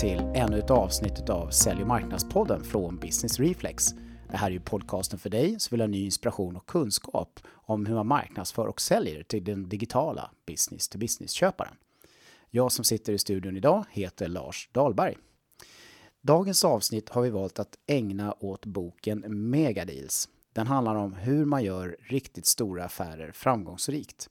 till ännu ett avsnitt av Sälj och marknadspodden från Business Reflex. Det här är ju podcasten för dig som vill ha ny inspiration och kunskap om hur man marknadsför och säljer till den digitala business-to-business-köparen. Jag som sitter i studion idag heter Lars Dahlberg. Dagens avsnitt har vi valt att ägna åt boken Megadeals. Den handlar om hur man gör riktigt stora affärer framgångsrikt.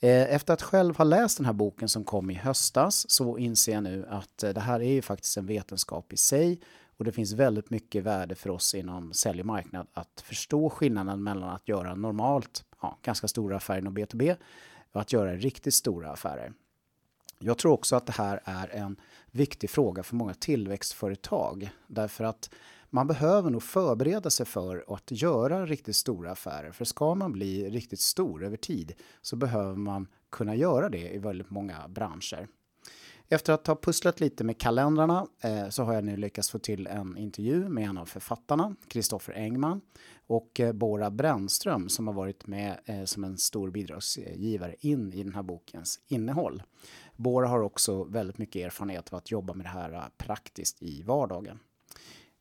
Eh, efter att själv ha läst den här boken som kom i höstas så inser jag nu att eh, det här är ju faktiskt en vetenskap i sig och det finns väldigt mycket värde för oss inom sälj och marknad att förstå skillnaden mellan att göra normalt, ja, ganska stora affärer inom B2B och att göra riktigt stora affärer. Jag tror också att det här är en viktig fråga för många tillväxtföretag därför att man behöver nog förbereda sig för att göra riktigt stora affärer. För ska man bli riktigt stor över tid så behöver man kunna göra det i väldigt många branscher. Efter att ha pusslat lite med kalendrarna eh, så har jag nu lyckats få till en intervju med en av författarna, Kristoffer Engman och eh, Bora Brännström som har varit med eh, som en stor bidragsgivare in i den här bokens innehåll. Bora har också väldigt mycket erfarenhet av att jobba med det här eh, praktiskt i vardagen.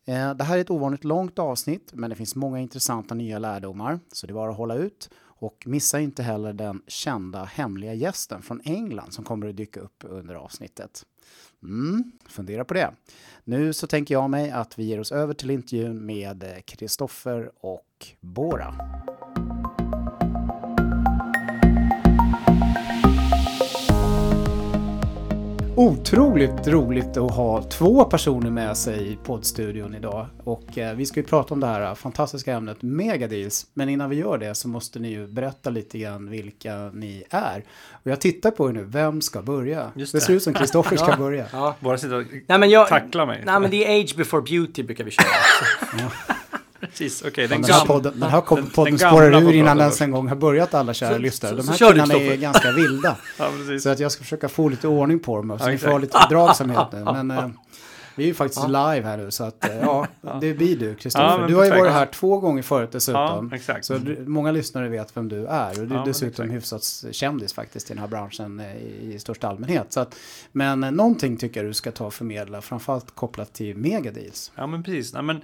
Eh, det här är ett ovanligt långt avsnitt, men det finns många intressanta nya lärdomar, så det är bara att hålla ut. Och missa inte heller den kända hemliga gästen från England som kommer att dyka upp under avsnittet. Mm, fundera på det. Nu så tänker jag mig att vi ger oss över till intervjun med eh, Kristoffer och Bora. Otroligt roligt att ha två personer med sig i poddstudion idag. Och eh, vi ska ju prata om det här fantastiska ämnet Megadeals. Men innan vi gör det så måste ni ju berätta lite grann vilka ni är. Och jag tittar på er nu, vem ska börja? Just det. det ser ut som Kristoffer ska börja. Ja. Bara sitta och nej, men jag, tackla mig. Nej men det är age before beauty brukar vi köra. ja. Precis, okej. Okay, den, den, här podden, den här podden, den spårar ur innan den en gång har börjat alla kära lyssnare. De här killarna är ganska vilda. ja, så att jag ska försöka få lite ordning på dem. Så ja, ni får ha lite dragsamhet nu. Men eh, vi är ju faktiskt ja. live här nu. Så att eh, ja, det blir du, Kristoffer. Ja, du har ju varit här två gånger förut dessutom. Ja, exakt. Så du, många lyssnare vet vem du är. Och du är dessutom hyfsat kändis faktiskt i den här branschen eh, i, i största allmänhet. Så att, men eh, någonting tycker jag du ska ta och förmedla. Framförallt kopplat till megadeals. Ja, men precis. Nej, men,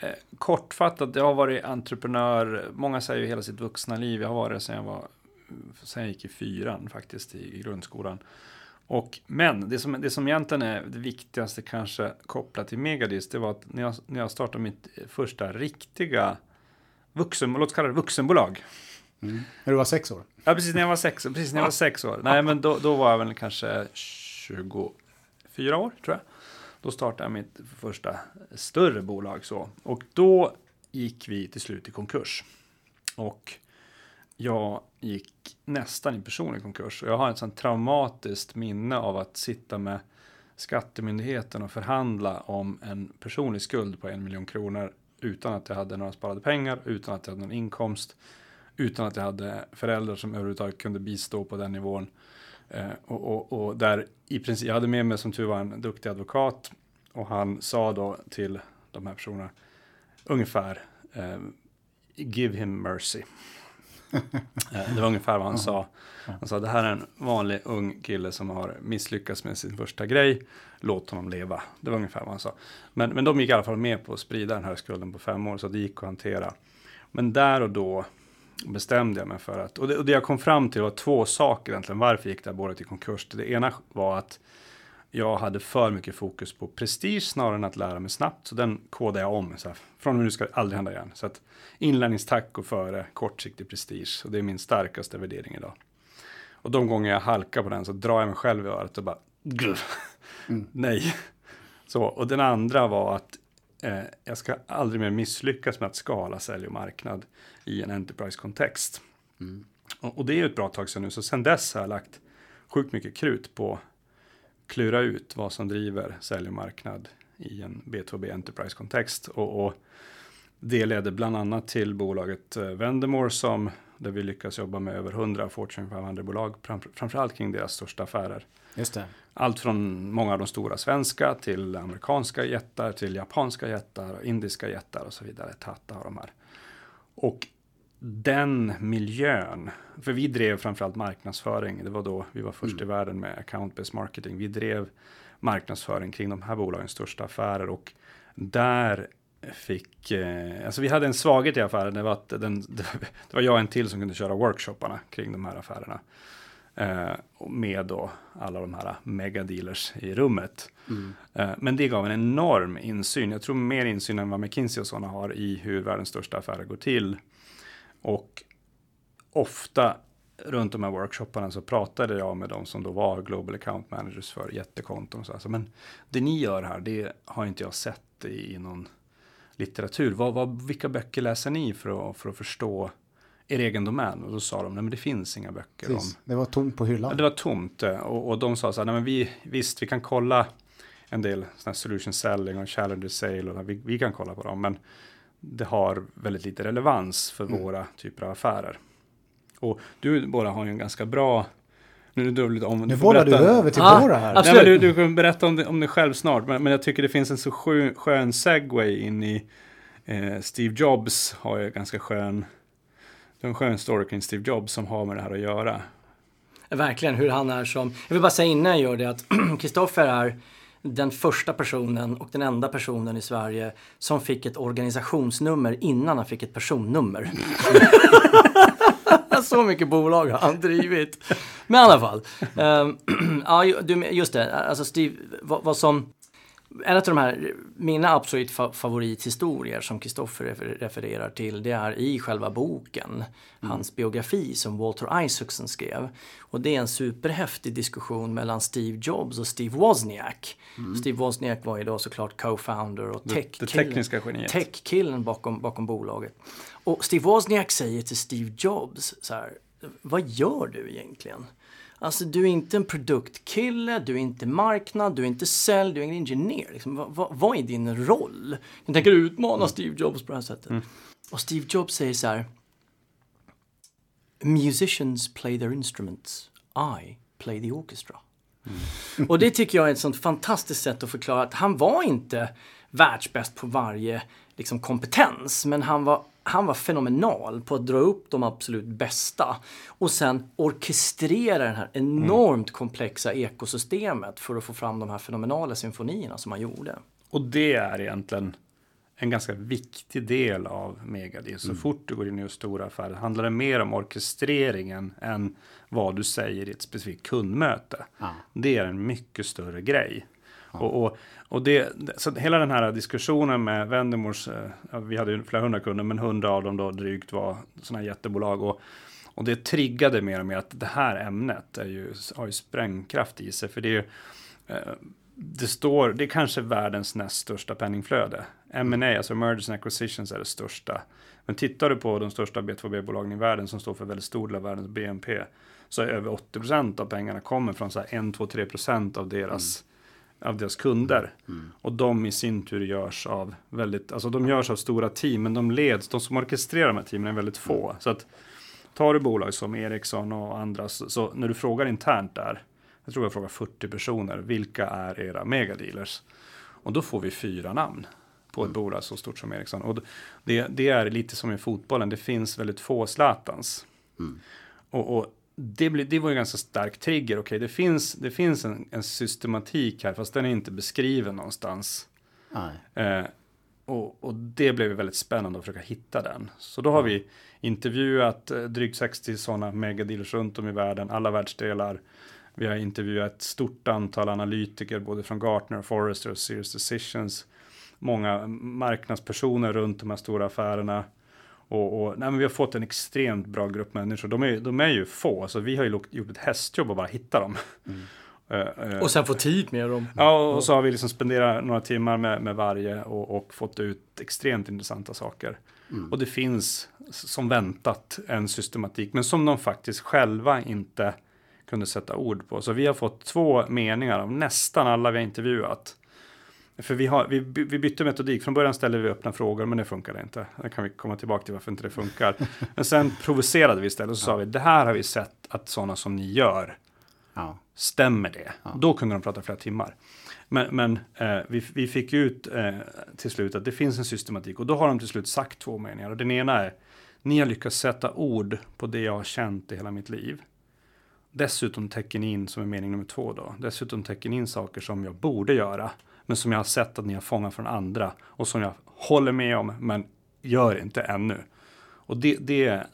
Eh, kortfattat, jag har varit entreprenör, många säger ju hela sitt vuxna liv. Jag har varit sedan jag var, sen jag gick i fyran faktiskt i, i grundskolan. Och, men det som, det som egentligen är det viktigaste kanske kopplat till Megadis, det var att när jag, när jag startade mitt första riktiga vuxen, låt oss kalla det vuxenbolag. Mm. När du var sex år? Ja, precis när jag var sex, precis när jag var sex år. Nej, men då, då var jag väl kanske 24 år, tror jag. Då startade jag mitt första större bolag. Så. Och då gick vi till slut i konkurs. Och jag gick nästan i personlig konkurs. Och jag har ett sånt traumatiskt minne av att sitta med Skattemyndigheten och förhandla om en personlig skuld på en miljon kronor utan att jag hade några sparade pengar, utan att jag hade någon inkomst, utan att jag hade föräldrar som överhuvudtaget kunde bistå på den nivån. Eh, och, och, och, där i princip, jag hade med mig som tur var en duktig advokat och han sa då till de här personerna ungefär eh, Give him mercy. Eh, det var ungefär vad han sa. Han sa det här är en vanlig ung kille som har misslyckats med sin första grej. Låt honom leva. Det var ungefär vad han sa. Men, men de gick i alla fall med på att sprida den här skulden på fem år så det gick att hantera. Men där och då bestämde jag mig för att, och det, och det jag kom fram till var två saker egentligen, varför gick det här båda till konkurs. Det ena var att jag hade för mycket fokus på prestige snarare än att lära mig snabbt. Så den kodade jag om. Så här, från och med nu ska det aldrig hända igen. Så att inlärningstack går före kortsiktig prestige. Och det är min starkaste värdering idag. Och de gånger jag halkar på den så drar jag mig själv i örat och bara mm. nej. Så, och den andra var att eh, jag ska aldrig mer misslyckas med att skala sälj och marknad i en enterprise-kontext. Mm. Och, och, det är ju ett bra tag sedan nu, så sedan dess har jag lagt sjukt mycket krut på klura ut vad som driver sälj och marknad i en B2B Enterprise-kontext. Och, och, det ledde bland annat till bolaget eh, Vendemore som där vi lyckas jobba med över 100 Fortune 500-bolag, framförallt kring deras största affärer. Just det. Allt från många av de stora svenska till amerikanska jättar, till japanska jättar, indiska jättar och så vidare. Tata har de här. Och den miljön, för vi drev framförallt marknadsföring, det var då vi var först mm. i världen med account-based marketing. Vi drev marknadsföring kring de här bolagens största affärer och där fick, eh, alltså vi hade en svaghet i affären, det var att den, det var jag och en till som kunde köra workshopparna kring de här affärerna. Eh, med då alla de här megadealers i rummet. Mm. Eh, men det gav en enorm insyn, jag tror mer insyn än vad McKinsey och sådana har i hur världens största affärer går till. Och ofta runt de här workshopparna så pratade jag med de som då var Global Account Managers för jättekonton. Och så alltså, men det ni gör här, det har inte jag sett i någon litteratur. Vad, vad, vilka böcker läser ni för att, för att förstå er egen domän? Och då sa de, nej men det finns inga böcker Precis. om... Det var tomt på hyllan. Ja, det var tomt. Eh, och, och de sa så här, nej men vi, visst vi kan kolla en del sådana solution selling och challenger sale och vi, vi kan kolla på dem. Men det har väldigt lite relevans för mm. våra typer av affärer. Och du båda har ju en ganska bra nu, du, om, nu bollar du över till ah, våra här. Nej, men du, du kan berätta om, det, om dig själv snart. Men, men, jag tycker det finns en så skön, skön segway in i eh, Steve Jobs. Har ju ganska skön, en skön story kring Steve Jobs som har med det här att göra. Verkligen hur han är som, jag vill bara säga innan jag gör det att Kristoffer är den första personen och den enda personen i Sverige som fick ett organisationsnummer innan han fick ett personnummer. så mycket bolag har han drivit. Men i alla fall. Um, ja, just det. Alltså Steve, vad, vad som en av de här, mina absolut favorithistorier som Kristoffer refererar till, det är i själva boken, mm. hans biografi som Walter Isaacson skrev. Och det är en superhäftig diskussion mellan Steve Jobs och Steve Wozniak. Mm. Steve Wozniak var ju då såklart co-founder och tech-killen tech bakom, bakom bolaget. Och Steve Wozniak säger till Steve Jobs så här, vad gör du egentligen? Alltså du är inte en produktkille, du är inte marknad, du är inte sälj, du är ingen ingenjör. Liksom, vad, vad, vad, är din roll? Jag tänker utmana. Steve Jobs på det här sättet. Mm. Och Steve Jobs säger så här. Musicians play their instruments. I play the orchestra. Mm. Och det tycker jag är ett sånt fantastiskt sätt att förklara att han var inte världsbäst på varje liksom, kompetens, men han var han var fenomenal på att dra upp de absolut bästa och sen orkestrera det här enormt mm. komplexa ekosystemet för att få fram de här fenomenala symfonierna som han gjorde. Och det är egentligen en ganska viktig del av Megadil. Så mm. fort du går in i stora affärer handlar det mer om orkestreringen än vad du säger i ett specifikt kundmöte. Ah. Det är en mycket större grej. Ah. Och, och, och det, så hela den här diskussionen med Vendemors, eh, vi hade ju flera hundra kunder, men hundra av dem då drygt var sådana här jättebolag. Och, och det triggade mer och mer att det här ämnet är ju, har ju sprängkraft i sig. För det är ju, eh, det står, det är kanske världens näst största penningflöde. M&A, alltså mergers and acquisitions är det största. Men tittar du på de största B2B-bolagen i världen som står för väldigt stor del av världens BNP så är över 80% av pengarna kommer från så här 1, 2, 3% av deras mm av deras kunder. Mm. Och de i sin tur görs av väldigt, alltså de görs av stora team, men de leds, de som orkestrerar de här teamen är väldigt få. Mm. Så att tar du bolag som Ericsson och andra, så, så, när du frågar internt där, jag tror jag frågar 40 personer, vilka är era megadealers? Och då får vi fyra namn på ett mm. bolag så stort som Ericsson. Och det, det, är lite som i fotbollen, det finns väldigt få Zlatans. Mm. Och, och det, blev, det var ju ganska stark trigger. Okej, okay, det finns, det finns en, en, systematik här, fast den är inte beskriven någonstans. Eh, och, och, det blev väldigt spännande att försöka hitta den. Så då har mm. vi intervjuat eh, drygt 60 sådana megadealers runt om i världen, alla världsdelar. Vi har intervjuat ett stort antal analytiker, både från Gartner, Forrester och Serious Decisions. Många marknadspersoner runt de här stora affärerna. Och, och nej, vi har fått en extremt bra grupp människor. De är, de är ju få, så vi har ju gjort ett hästjobb att bara hitta dem. Mm. Uh, uh, och sen få tid med dem. Ja, och så har vi liksom spenderat några timmar med, med varje och, och fått ut extremt intressanta saker. Mm. Och det finns som väntat en systematik, men som de faktiskt själva inte kunde sätta ord på. Så vi har fått två meningar av nästan alla vi har intervjuat för vi, har, vi, vi bytte metodik. Från början ställde vi öppna frågor, men det funkade inte. Det kan vi komma tillbaka till varför inte det funkar. men sen provocerade vi istället och så ja. sa vi, det här har vi sett att sådana som ni gör, ja. stämmer det? Ja. Då kunde de prata flera timmar. Men, men eh, vi, vi fick ut eh, till slut att det finns en systematik och då har de till slut sagt två meningar. Och den ena är, ni har lyckats sätta ord på det jag har känt i hela mitt liv. dessutom täcker ni in, som är mening nummer två då, dessutom täcker ni in saker som jag borde göra, men som jag har sett att ni har fångat från andra och som jag håller med om, men gör inte ännu. Och det, det,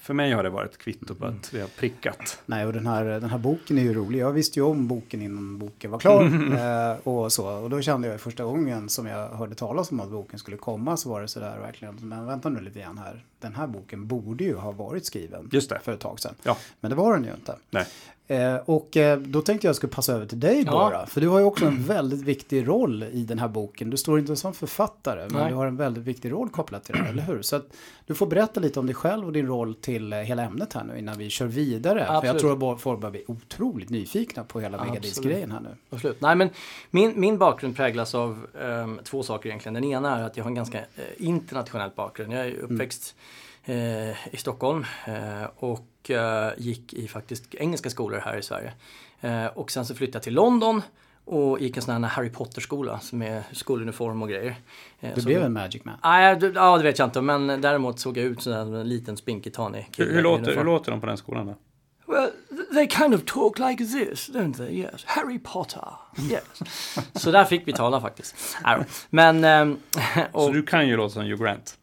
för mig har det varit kvitto på att vi har prickat. Nej, och den här, den här boken är ju rolig. Jag visste ju om boken innan boken var klar. Eh, och, så. och då kände jag första gången som jag hörde talas om att boken skulle komma så var det sådär verkligen. Men vänta nu lite grann här. Den här boken borde ju ha varit skriven Just det. för ett tag sedan. Ja. Men det var den ju inte. Nej. Eh, och eh, då tänkte jag skulle passa över till dig Ja. bara. För du har ju också en väldigt viktig roll i den här boken. Du står inte som författare, men Nej. du har en väldigt viktig roll kopplat till det, eller hur? Så att du får berätta lite om dig själv och din roll till eh, hela ämnet här nu innan vi kör vidare. För jag Absolut. tror att folk börjar bli otroligt nyfikna på hela Absolut. Megadis-grejen här nu. Absolut. Nej, men min, min bakgrund präglas av ehm, två saker egentligen. Den ena är att jag har en ganska eh, internationell bakgrund. Jag är uppväxt eh, i Stockholm eh, och eh, gick i faktiskt engelska skolor här i Sverige. Eh, och sen så flyttade jag till London och gick en sån här Harry Potter-skola som är skoluniform och grejer. Eh, Du så- blev en Magic Man. Nej, du- ja, det vet jag inte. Men däremot såg jag ut som en liten spinkig tanig kille Hur, hur, låter, hur låter de på den skolan då? Well, they kind of talk like this, don't they? Yes. Harry Potter. Yes. Så där fick vi tala faktiskt. Men, ehm, och, Så du kan ju låta som Hugh Grant.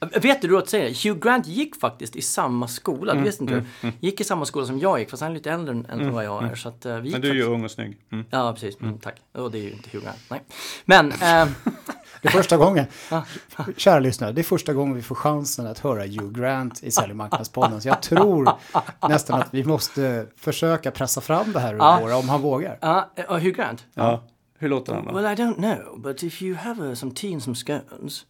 Vet du vad jag säger? Hugh Grant gick faktiskt i samma skola, det visste inte du? Gick i samma skola som jag gick, fast han är lite äldre än än vad jag är. Så att, eh, vi gick Men du är ju ung och snygg. Mm. Ja, precis. Mm, tack. Och det är ju inte Hugh Grant. Nej. Men, ehm, Det är första gången, kära lyssnare, det är första gången vi får chansen att höra Hugh Grant i Sälj och marknadspodden. Så jag tror nästan att vi måste försöka pressa fram det här ur våra, om han vågar. ja, uh, Hugh Grant? Ja. Hur låter han då? Well, I don't know, but if you have uh, some tea and some scones,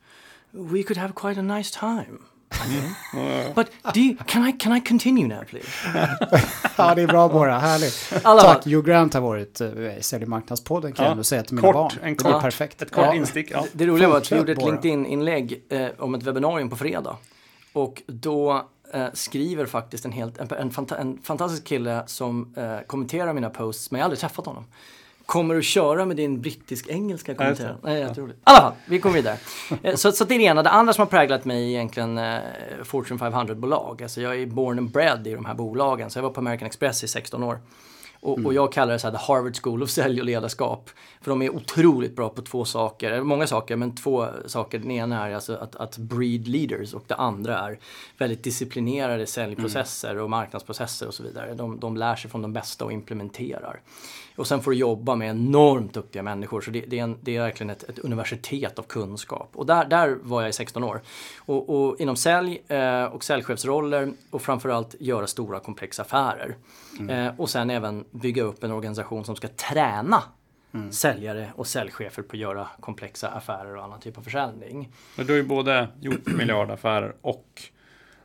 we could have quite a nice time. Think. but do you, can I can I continue now, please? Ja, det är bra bara, härligt. Alla Tack. Hugh Grant har varit uh, i Sälj och marknadspodden kan Ja. jag ändå säga till mina Kort, barn. en det blir kort- perfekt. Ett kort Ja. instick. Ja. Det roliga var att vi gjorde ett. LinkedIn-inlägg eh, om ett webbinarium på fredag. Och då eh, skriver faktiskt en, helt, en, en, fanta, en fantastisk kille som eh, kommenterar mina posts, men jag har aldrig träffat honom. Kommer du köra med din brittisk-engelska kommentar? Nej, jätteroligt. I alla fall, vi kommer vidare. Eh, så, så det är det ena. Det andra som har präglat mig är egentligen eh, Fortune 500-bolag. Alltså jag är born and bred i de här bolagen. Så jag var på American Express i 16 år. Och, och jag kallar det så här the Harvard School of sälj och ledarskap. För de är otroligt bra på två saker, eller många saker, men två saker. Den ena är alltså att, att breed leaders och det andra är väldigt disciplinerade säljprocesser och marknadsprocesser och så vidare. De, de lär sig från de bästa och implementerar. Och sen får du jobba med enormt duktiga människor. Så det, det, är, en, det är verkligen ett, ett universitet av kunskap. Och där, där var jag i 16 år. Och, och inom sälj eh, och säljchefsroller och framförallt göra stora komplexa affärer. Eh, och sen även bygga upp en organisation som ska träna säljare och säljchefer på att göra komplexa affärer och annan typ av försäljning. Men du har ju både gjort miljardaffärer och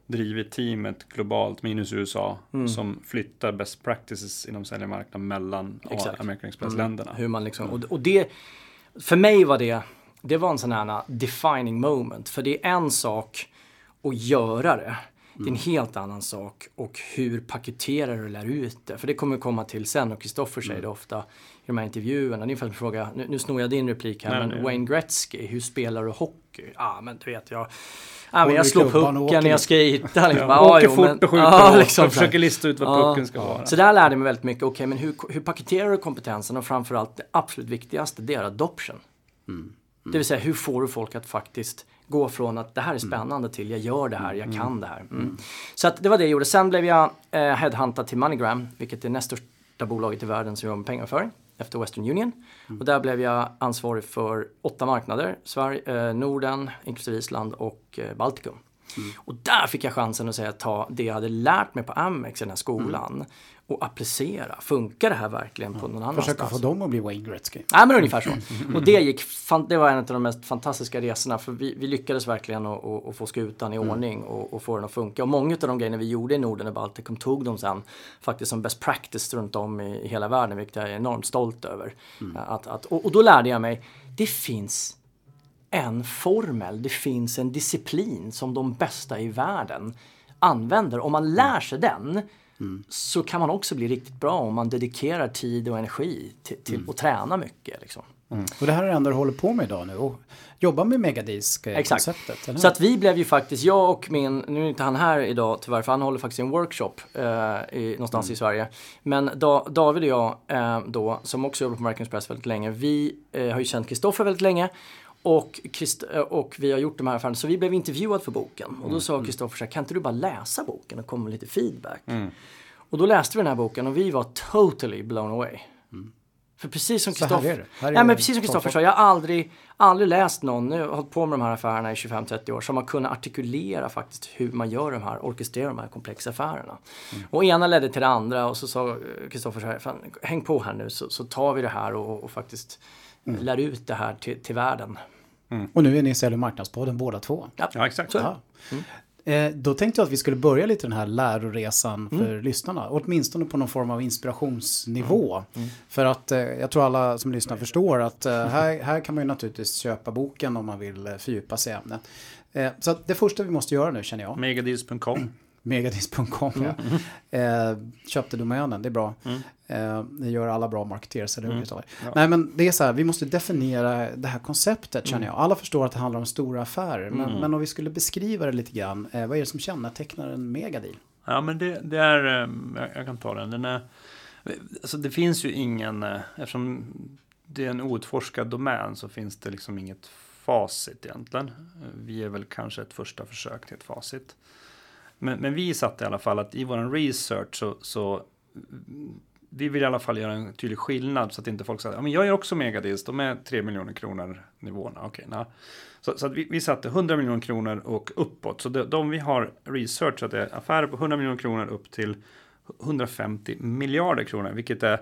drivit teamet globalt minus USA som flyttar best practices inom säljarmarknaden mellan Exakt. American Express-länderna. Hur man liksom, och, och det, för mig var det, det var en sån här defining moment. För det är en sak att göra det. Det är en helt annan sak och hur paketerar du och lär ut det. För det kommer komma till sen och Kristoffer säger det ofta i de här intervjuerna. Det är ungefär som att fråga, nu, nu snor jag din replik här, Nej, men nej. Wayne Gretzky, hur spelar du hockey? Ja, ah, men du vet jag, ja, men jag slår pucken när jag skejtar. Liksom. Ja, åker jo, fort men- och skjuter hårt liksom och försöker lista ut vad pucken ska vara. Så där lärde jag mig väldigt mycket. Okej, men hur, hur paketerar du kompetensen och framförallt det absolut viktigaste, det är adoption. Det vill säga, hur får du folk att faktiskt gå från att det här är spännande till jag gör det här, jag kan det här. Mm. Så att det var det jag gjorde. Sen blev jag eh, headhuntad till MoneyGram, vilket är näst största bolaget i världen som jobbar med pengaöverföring efter Western Union. Och där blev jag ansvarig för åtta marknader, Sverige, eh, Norden, inklusive Island och eh, Baltikum. Och där fick jag chansen att säga, ta det jag hade lärt mig på Amex i den här skolan och applicera. Funkar det här verkligen på någon annanstans? Försöka få dem att bli Wayne Gretzky. Nej men ungefär så. Och det, gick, det var en av de mest fantastiska resorna för vi, vi lyckades verkligen att, få skutan i ordning och, och få den att funka. Och många av de grejerna vi gjorde i Norden och Baltikum tog de sen faktiskt som best practice runt om i, i hela världen, vilket jag är enormt stolt över. Att, att, och, och då lärde jag mig, det finns en formel, det finns en disciplin som de bästa i världen använder. Om man lär sig den så kan man också bli riktigt bra om man dedikerar tid och energi till, till att träna mycket. Liksom. Och det här är det enda du håller på med idag nu och jobbar med megadisk-konceptet. Så att vi blev ju faktiskt, jag och min, nu är inte han här idag tyvärr för han håller faktiskt en workshop eh, i, någonstans Mm. i Sverige. Men da, David och jag eh, då, som också jobbar på American Express väldigt länge, vi eh, har ju känt Kristoffer väldigt länge. Och, Christ, eh, och vi har gjort de här affärerna, så vi blev intervjuade för boken. Och då Mm. sa Kristoffer så här, kan inte du bara läsa boken och komma med lite feedback? Och då läste vi den här boken och vi var totally blown away. För precis som Mm. Kristoffer ja, men det precis som folk- Kristoffer sa, jag har aldrig, aldrig läst någon, nu har hållit på med de här affärerna i 25-30 år, som har kunnat artikulera faktiskt hur man gör de här, orkestrerar de här komplexa affärerna. Mm. Och ena ledde till det andra och så sa Kristoffer så här, "Fan, häng på här nu så, så tar vi det här och, och faktiskt Mm. lär ut det här till, till världen. Och nu är ni i Sälj och marknadspodden båda två. Ja, exakt. Så. Ja. Eh, då tänkte jag att vi skulle börja lite den här läroresan för lyssnarna. Åtminstone på någon form av inspirationsnivå. För att eh, jag tror alla som lyssnar förstår att eh, här, här kan man ju naturligtvis köpa boken om man vill fördjupa sig i ämnet. Så det första vi måste göra nu känner jag. Megadeals.com. Megadis.com. Ja. Eh, köpte domänen, det är bra. Eh, det gör alla bra marketerare, eller hur? Nej men det är så här, vi måste definiera det här konceptet känner jag. Alla förstår att det handlar om stora affärer. Men, men om vi skulle beskriva det lite grann, eh, vad är det som kännetecknar en megadeal? Ja, men det, det är, eh, jag, jag kan ta den. den är, alltså det finns ju ingen, eh, eftersom det är en outforskad domän så finns det liksom inget facit egentligen. Eh, Vi är väl kanske ett första försök till ett facit. Men, men vi satte i alla fall att i vår research så, så vi vill i alla fall göra en tydlig skillnad så att inte folk säger, ja men jag är också megadist, de är 3 miljoner kronor nivåerna. Okej, nej. Så, så att vi, vi satte 100 miljoner kronor och uppåt. Så de, de vi har researchat är affärer på 100 miljoner kronor upp till 150 miljarder kronor, vilket är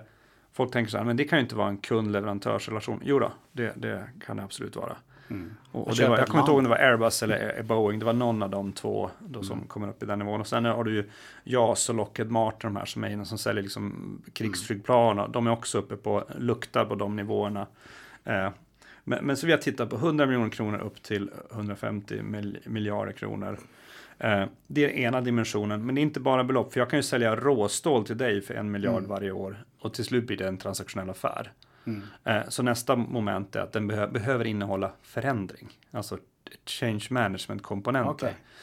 Folk tänker så här, men det kan ju inte vara en kund-leverantörsrelation. Jo då, det, det kan det absolut vara. Och, och det var, jag kommer inte ihåg om det var Airbus eller Boeing, det var någon av de två då som kommer upp i den nivån. Och sen har du ju JAS och Lockheed Martin, de här som är inne som säljer liksom krigsflygplan. och De är också uppe på, luktar på de nivåerna. Eh, men, men så vi har tittat på 100 miljoner kronor upp till 150 mil, miljarder kronor. Eh, det är ena dimensionen, men det är inte bara belopp. För jag kan ju sälja råstål till dig för en miljard varje år. Och till slut blir det en transaktionell affär. Eh, så nästa moment är att den behö behöver innehålla förändring. Alltså change management-komponenter.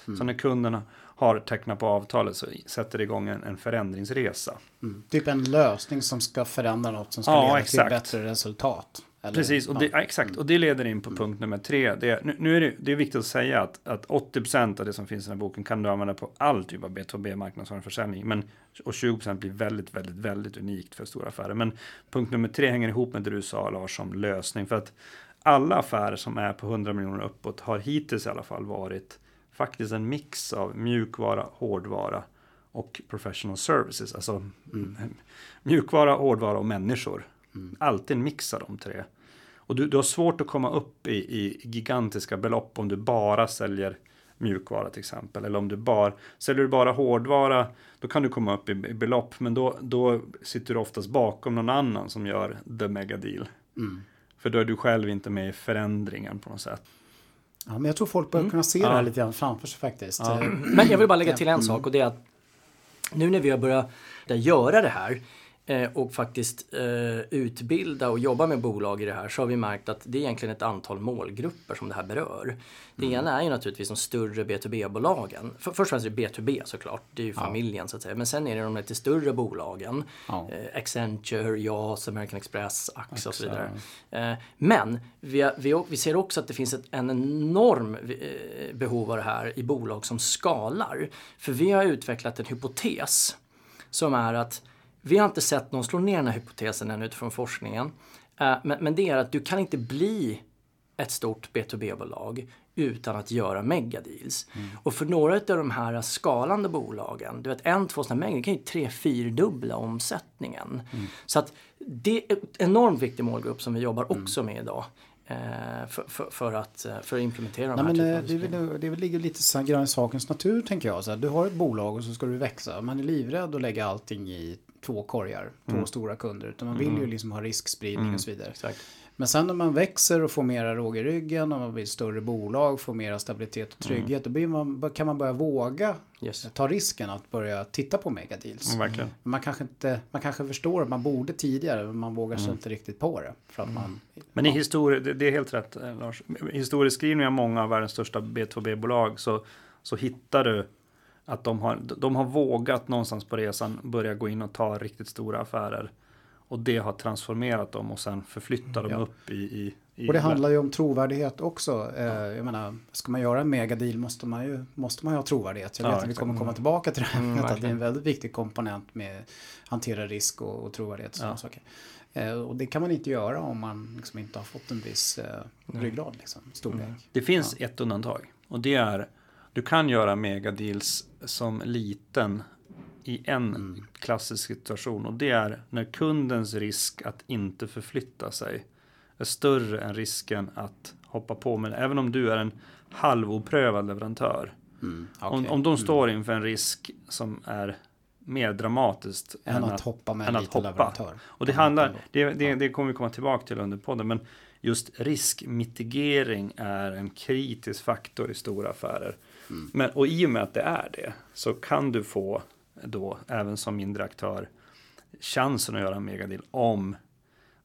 Okej. Så när kunderna har tecknat på avtalet så sätter det igång en, en förändringsresa. Mm. Typ en lösning som ska förändra något som ska Ja, leda exakt. till bättre resultat. Eller- Precis, och det, ja, exakt. Och det leder in på punkt nummer tre. Det, nu, nu är det, det är viktigt att säga att, att 80% av det som finns i den här boken kan du använda på all typ av B2B marknadsföring och försäljning. Men, och 20% blir väldigt, väldigt, väldigt unikt för stora affärer. Men punkt nummer tre hänger ihop med det du sa Lars om lösning. För att alla affärer som är på 100 miljoner uppåt har hittills i alla fall varit faktiskt en mix av mjukvara, hårdvara och professional services. Alltså mjukvara, hårdvara och människor. Alltid en mix av de tre. Och du, du har svårt att komma upp i, i gigantiska belopp om du bara säljer mjukvara till exempel. Eller om du bara säljer du bara hårdvara, då kan du komma upp i, i belopp. Men då, då sitter du oftast bakom någon annan som gör the mega deal. För då är du själv inte med i förändringen på något sätt. Ja, men jag tror folk börjar kunna se det här lite grann framför sig faktiskt. Eh, Men jag vill bara lägga till en sak och det är att nu när vi har börjat göra det här och faktiskt eh, utbilda och jobba med bolag i det här så har vi märkt att det är egentligen ett antal målgrupper som det här berör. Det ena är ju naturligtvis de större B2B-bolagen. För, först och främst är det B2B såklart, det är ju familjen så att säga. Men sen är det de lite större bolagen. Ja. Eh, Accenture, JAS, American Express, AXA och så vidare. Eh, Men vi, vi, vi ser också att det finns ett, en enorm eh, behov av det här i bolag som skalar. För vi har utvecklat en hypotes som är att vi har inte sett någon slå ner den här hypotesen än utifrån forskningen. Eh, Men, det är att du kan inte bli ett stort B2B-bolag utan att göra megadeals. Och för några av de här skalande bolagen, du vet en, två sådana det kan ju tre, fyrdubbla omsättningen. Så att det är en enormt viktig målgrupp som vi jobbar också med idag. eh, För, för, för, att, eh, för att implementera de Nej, här men, av det, det ligger lite grann i sakens natur tänker jag. Så här, du har ett bolag och så ska du växa. Man är livrädd att lägga allting i två korgar, två stora kunder. Utan man vill ju liksom ha riskspridning och så vidare. Exakt. Men sen när man växer och får mera råg i ryggen och man blir större bolag, får mera stabilitet och trygghet, mm. då blir man, kan man börja våga yes. ta risken att börja titta på megadeals. Mm. Man kanske, inte, man kanske förstår att man borde tidigare, men man vågar sig mm. inte riktigt på det. För att man, men i historie, det, det, är helt rätt eh, Lars. Historieskrivning av många av världens största B2B-bolag så, så hittar du att de har, de har vågat någonstans på resan börja gå in och ta riktigt stora affärer. Och det har transformerat dem och sen förflyttar dem ja. upp i, i, i... Och det handlar ju om trovärdighet också. Eh, jag menar, ska man göra en megadeal måste man ju, måste man ju ha trovärdighet. Jag vet ja, att vi kommer komma tillbaka till det här. Mm, att det är en väldigt viktig komponent med hantera risk och, och trovärdighet. Ja. saker. Eh, och det kan man inte göra om man liksom inte har fått en viss eh, ryggrad, liksom, storlek. Mm. Det finns ja. ett undantag och det är du kan göra megadeals som liten i en mm. klassisk situation och det är när kundens risk att inte förflytta sig är större än risken att hoppa på. Men även om du är en halvoprövad leverantör. Mm, okay. om, om de mm. står inför en risk som är mer dramatiskt än, än att, att, hoppa med en liten hoppa. leverantör. Och det handlar, det, det, det kommer vi komma tillbaka till under podden, men just riskmitigering är en kritisk faktor i stora affärer. Mm. Men, och i och med att det är det så kan du få då även som mindre aktör chansen att göra en megadeal om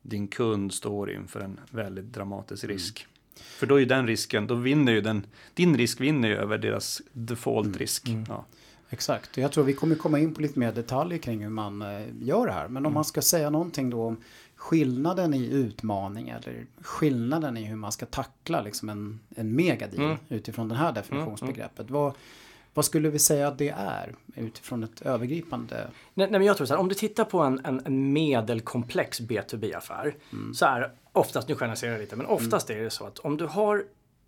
din kund står inför en väldigt dramatisk mm. risk. Mm. För då är ju den risken, då vinner ju den, din risk vinner ju över deras default risk. Mm. Ja. Exakt, jag tror vi kommer komma in på lite mer detaljer kring hur man eh, gör det här. Men om mm. man ska säga någonting då om skillnaden i utmaning eller skillnaden i hur man ska tackla liksom en, en megadeal mm. utifrån det här definitionsbegreppet. Mm. Vad, vad skulle vi säga att det är utifrån ett övergripande? Nej, nej men jag tror så här, om du tittar på en, en, en medelkomplex B2B-affär mm. så är oftast, nu generaliserar jag lite, men oftast mm. är det så att om du har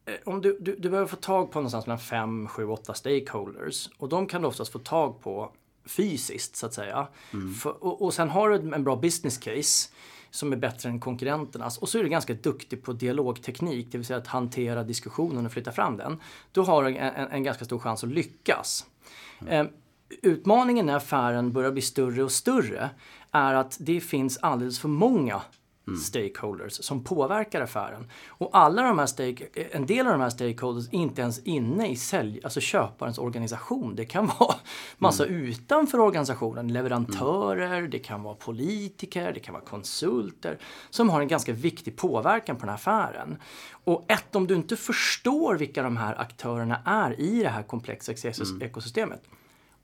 eh, om du, du, du behöver få tag på någonstans mellan 5, 7, 8 stakeholders och de kan du oftast få tag på fysiskt så att säga. Mm. För, och, och sen har du en bra business case som är bättre än konkurrenternas. Och så är du ganska duktig på dialogteknik, det vill säga att hantera diskussionen och flytta fram den. Då har du en, en, en ganska stor chans att lyckas. Mm. Eh, utmaningen när affären börjar bli större och större är att det finns alldeles för många mm. stakeholders som påverkar affären. Och alla de här stake, en del av de här stakeholders är inte ens inne i sälj, alltså köparens organisation. Det kan vara massa mm. utanför organisationen, leverantörer, mm. det kan vara politiker, det kan vara konsulter som har en ganska viktig påverkan på den här affären. Och ett, om du inte förstår vilka de här aktörerna är i det här komplexa mm. ekosystemet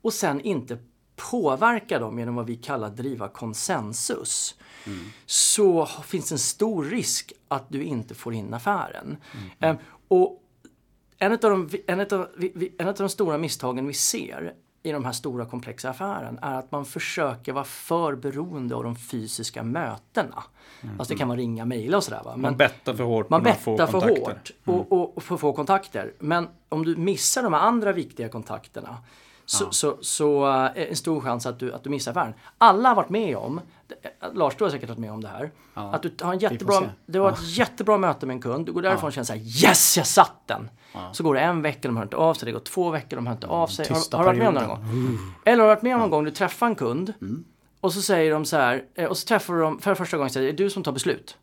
och sen inte påverka dem genom vad vi kallar driva konsensus mm. så finns en stor risk att du inte får in affären. Mm. Um, och en av, de, en, av, en av de stora misstagen vi ser i de här stora komplexa affären är att man försöker vara för beroende av de fysiska mötena. Mm. Alltså det kan vara ringa, mejla och sådär. Va? Men man bettar för hårt. Man bettar för hårt och, mm. och, och, för få kontakter. Men om du missar de andra viktiga kontakterna så, ja. så, så uh, en stor chans att du, att du missar affären. Alla har varit med om, Lars du har säkert varit med om det här, ja. att du har en jättebra, det var ett jättebra möte med en kund, du går därifrån och känner såhär yes jag satt den! Så går det en vecka, de hör inte av sig, det går två veckor, de hör inte av sig. Har, har, du varit med om det någon gång? Mm. Eller har du varit med om någon gång du träffar en kund mm. och så säger de så här, eh, och så träffar du dem för första gången, säger, är det du som tar beslut?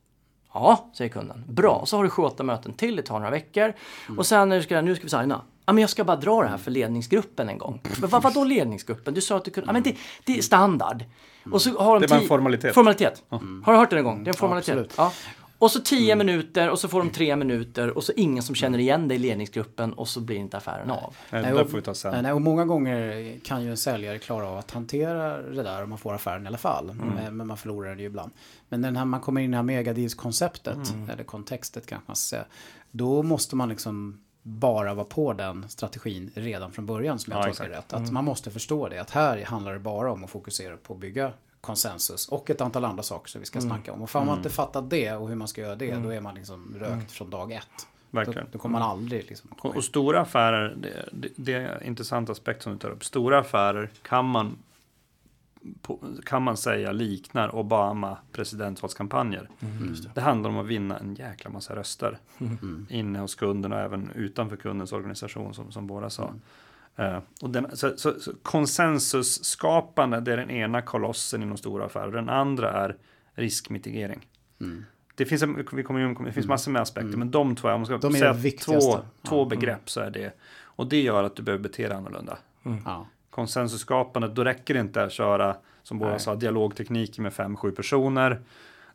Ja, säger kunden. Bra, så har du sju, åtta möten till, det tar några veckor. Mm. Och sen nu ska, nu ska vi signa. Ja, men jag ska bara dra det här för ledningsgruppen en gång. Men vad, vadå ledningsgruppen? Du sa att du kunde... Ja, men det, det är standard. Och så har de det var en formalitet. Formalitet. Mm. Har du hört det en gång? Det är en formalitet. Ja, och så tio mm. minuter och så får de tre minuter och så ingen som känner igen dig i ledningsgruppen och så blir inte affären av. Nej, det får vi ta sen. Nej, och många gånger kan ju en säljare klara av att hantera det där om man får affären i alla fall. Mm. Men man förlorar den ju ibland. Men när man kommer in i det här megadeals-konceptet, mm. eller kontextet kanske man ska säga, då måste man liksom bara vara på den strategin redan från början som jag ja, tolkar rätt. Att mm. man måste förstå det, att här handlar det bara om att fokusera på att bygga konsensus och ett antal andra saker som vi ska mm. snacka om. Och får man mm. inte fattat det och hur man ska göra det, mm. då är man liksom rökt mm. från dag ett. Verkligen. Då, då kommer man aldrig liksom och, och, stora affärer, det, det, det är en intressant aspekt som du tar upp. Stora affärer kan man kan man säga liknar Obama presidentvalskampanjer. Mm. Det. det. handlar om att vinna en jäkla massa röster mm. inne hos kunden och även utanför kundens organisation som, som båda sa. Mm. Uh, och den, så, så, så konsensusskapande, det är den ena kolossen inom stora affärer. Den andra är riskmitigering. Mm. det finns, en, vi kommer, det finns massor med aspekter, men de två, om man ska Mm. De säga två, två begrepp så är det. Och det gör att du behöver bete dig annorlunda. Ja. Konsensusskapandet, då räcker det inte att köra, som båda sa, dialogtekniker med fem, sju personer.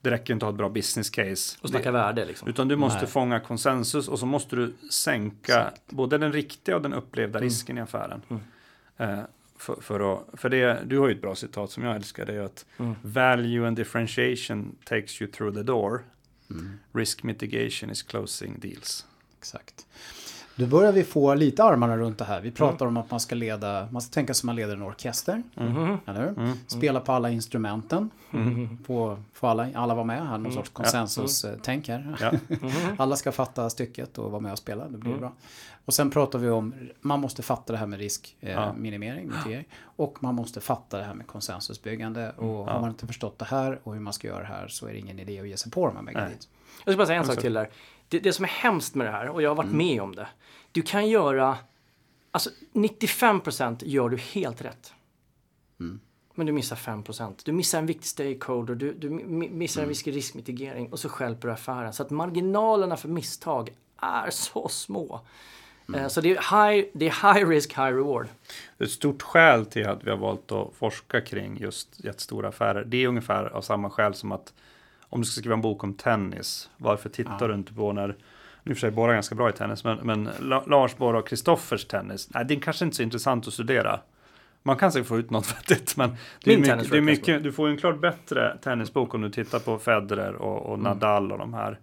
Det räcker inte att ha ett bra business case. Och snacka värde liksom. Utan du måste Nej. fånga konsensus och så måste du sänka både den riktiga och den upplevda Mm. risken i affären. Eh, för, för, att, för det, du har ju ett bra citat som jag älskar, det är ju att Mm. value and differentiation takes you through the door. Mm. Risk mitigation is closing deals. Exakt. Då börjar vi få lite armarna runt det här. Vi pratar om att man ska leda, man ska tänka som man leder en orkester. Mhm. Eller hur? Mm. Spela på alla instrumenten. På, får alla, alla vara med. Här, någon sorts Ja. konsensus-tänk här. Ja. Alla ska fatta stycket och vara med och spela. Det blir Mm. bra. Och sen pratar vi om, man måste fatta det här med riskminimering, Ja. eh, mitigering. Och man måste fatta det här med konsensusbyggande. Och har Ja. man inte förstått det här och hur man ska göra det här så är det ingen idé att ge sig på de här megadit. Jag ska bara säga en sak till där. Det, det som är hemskt med det här, och jag har varit med om det. Du kan göra, alltså 95% gör du helt rätt. Men du missar 5%. Du missar en viktig stakeholder, du, du mi- missar en viss riskmitigering och så stjälper du affären. Så att marginalerna för misstag är så små. Eh, Så det är, high, det är high risk, high reward. Ett stort skäl till att vi har valt att forska kring just jättestora affärer. Det är ungefär av samma skäl som att om du ska skriva en bok om tennis, varför tittar Ja. du inte på när, nu för sig båda ganska bra i tennis, men, men La- Lars Borg och Kristoffers tennis, nej det är kanske inte så intressant att studera. Man kan säkert få ut något vettigt, men det är mycket, det är mycket, du får ju en klart bättre tennisbok om du tittar på Federer och, och Nadal och de här,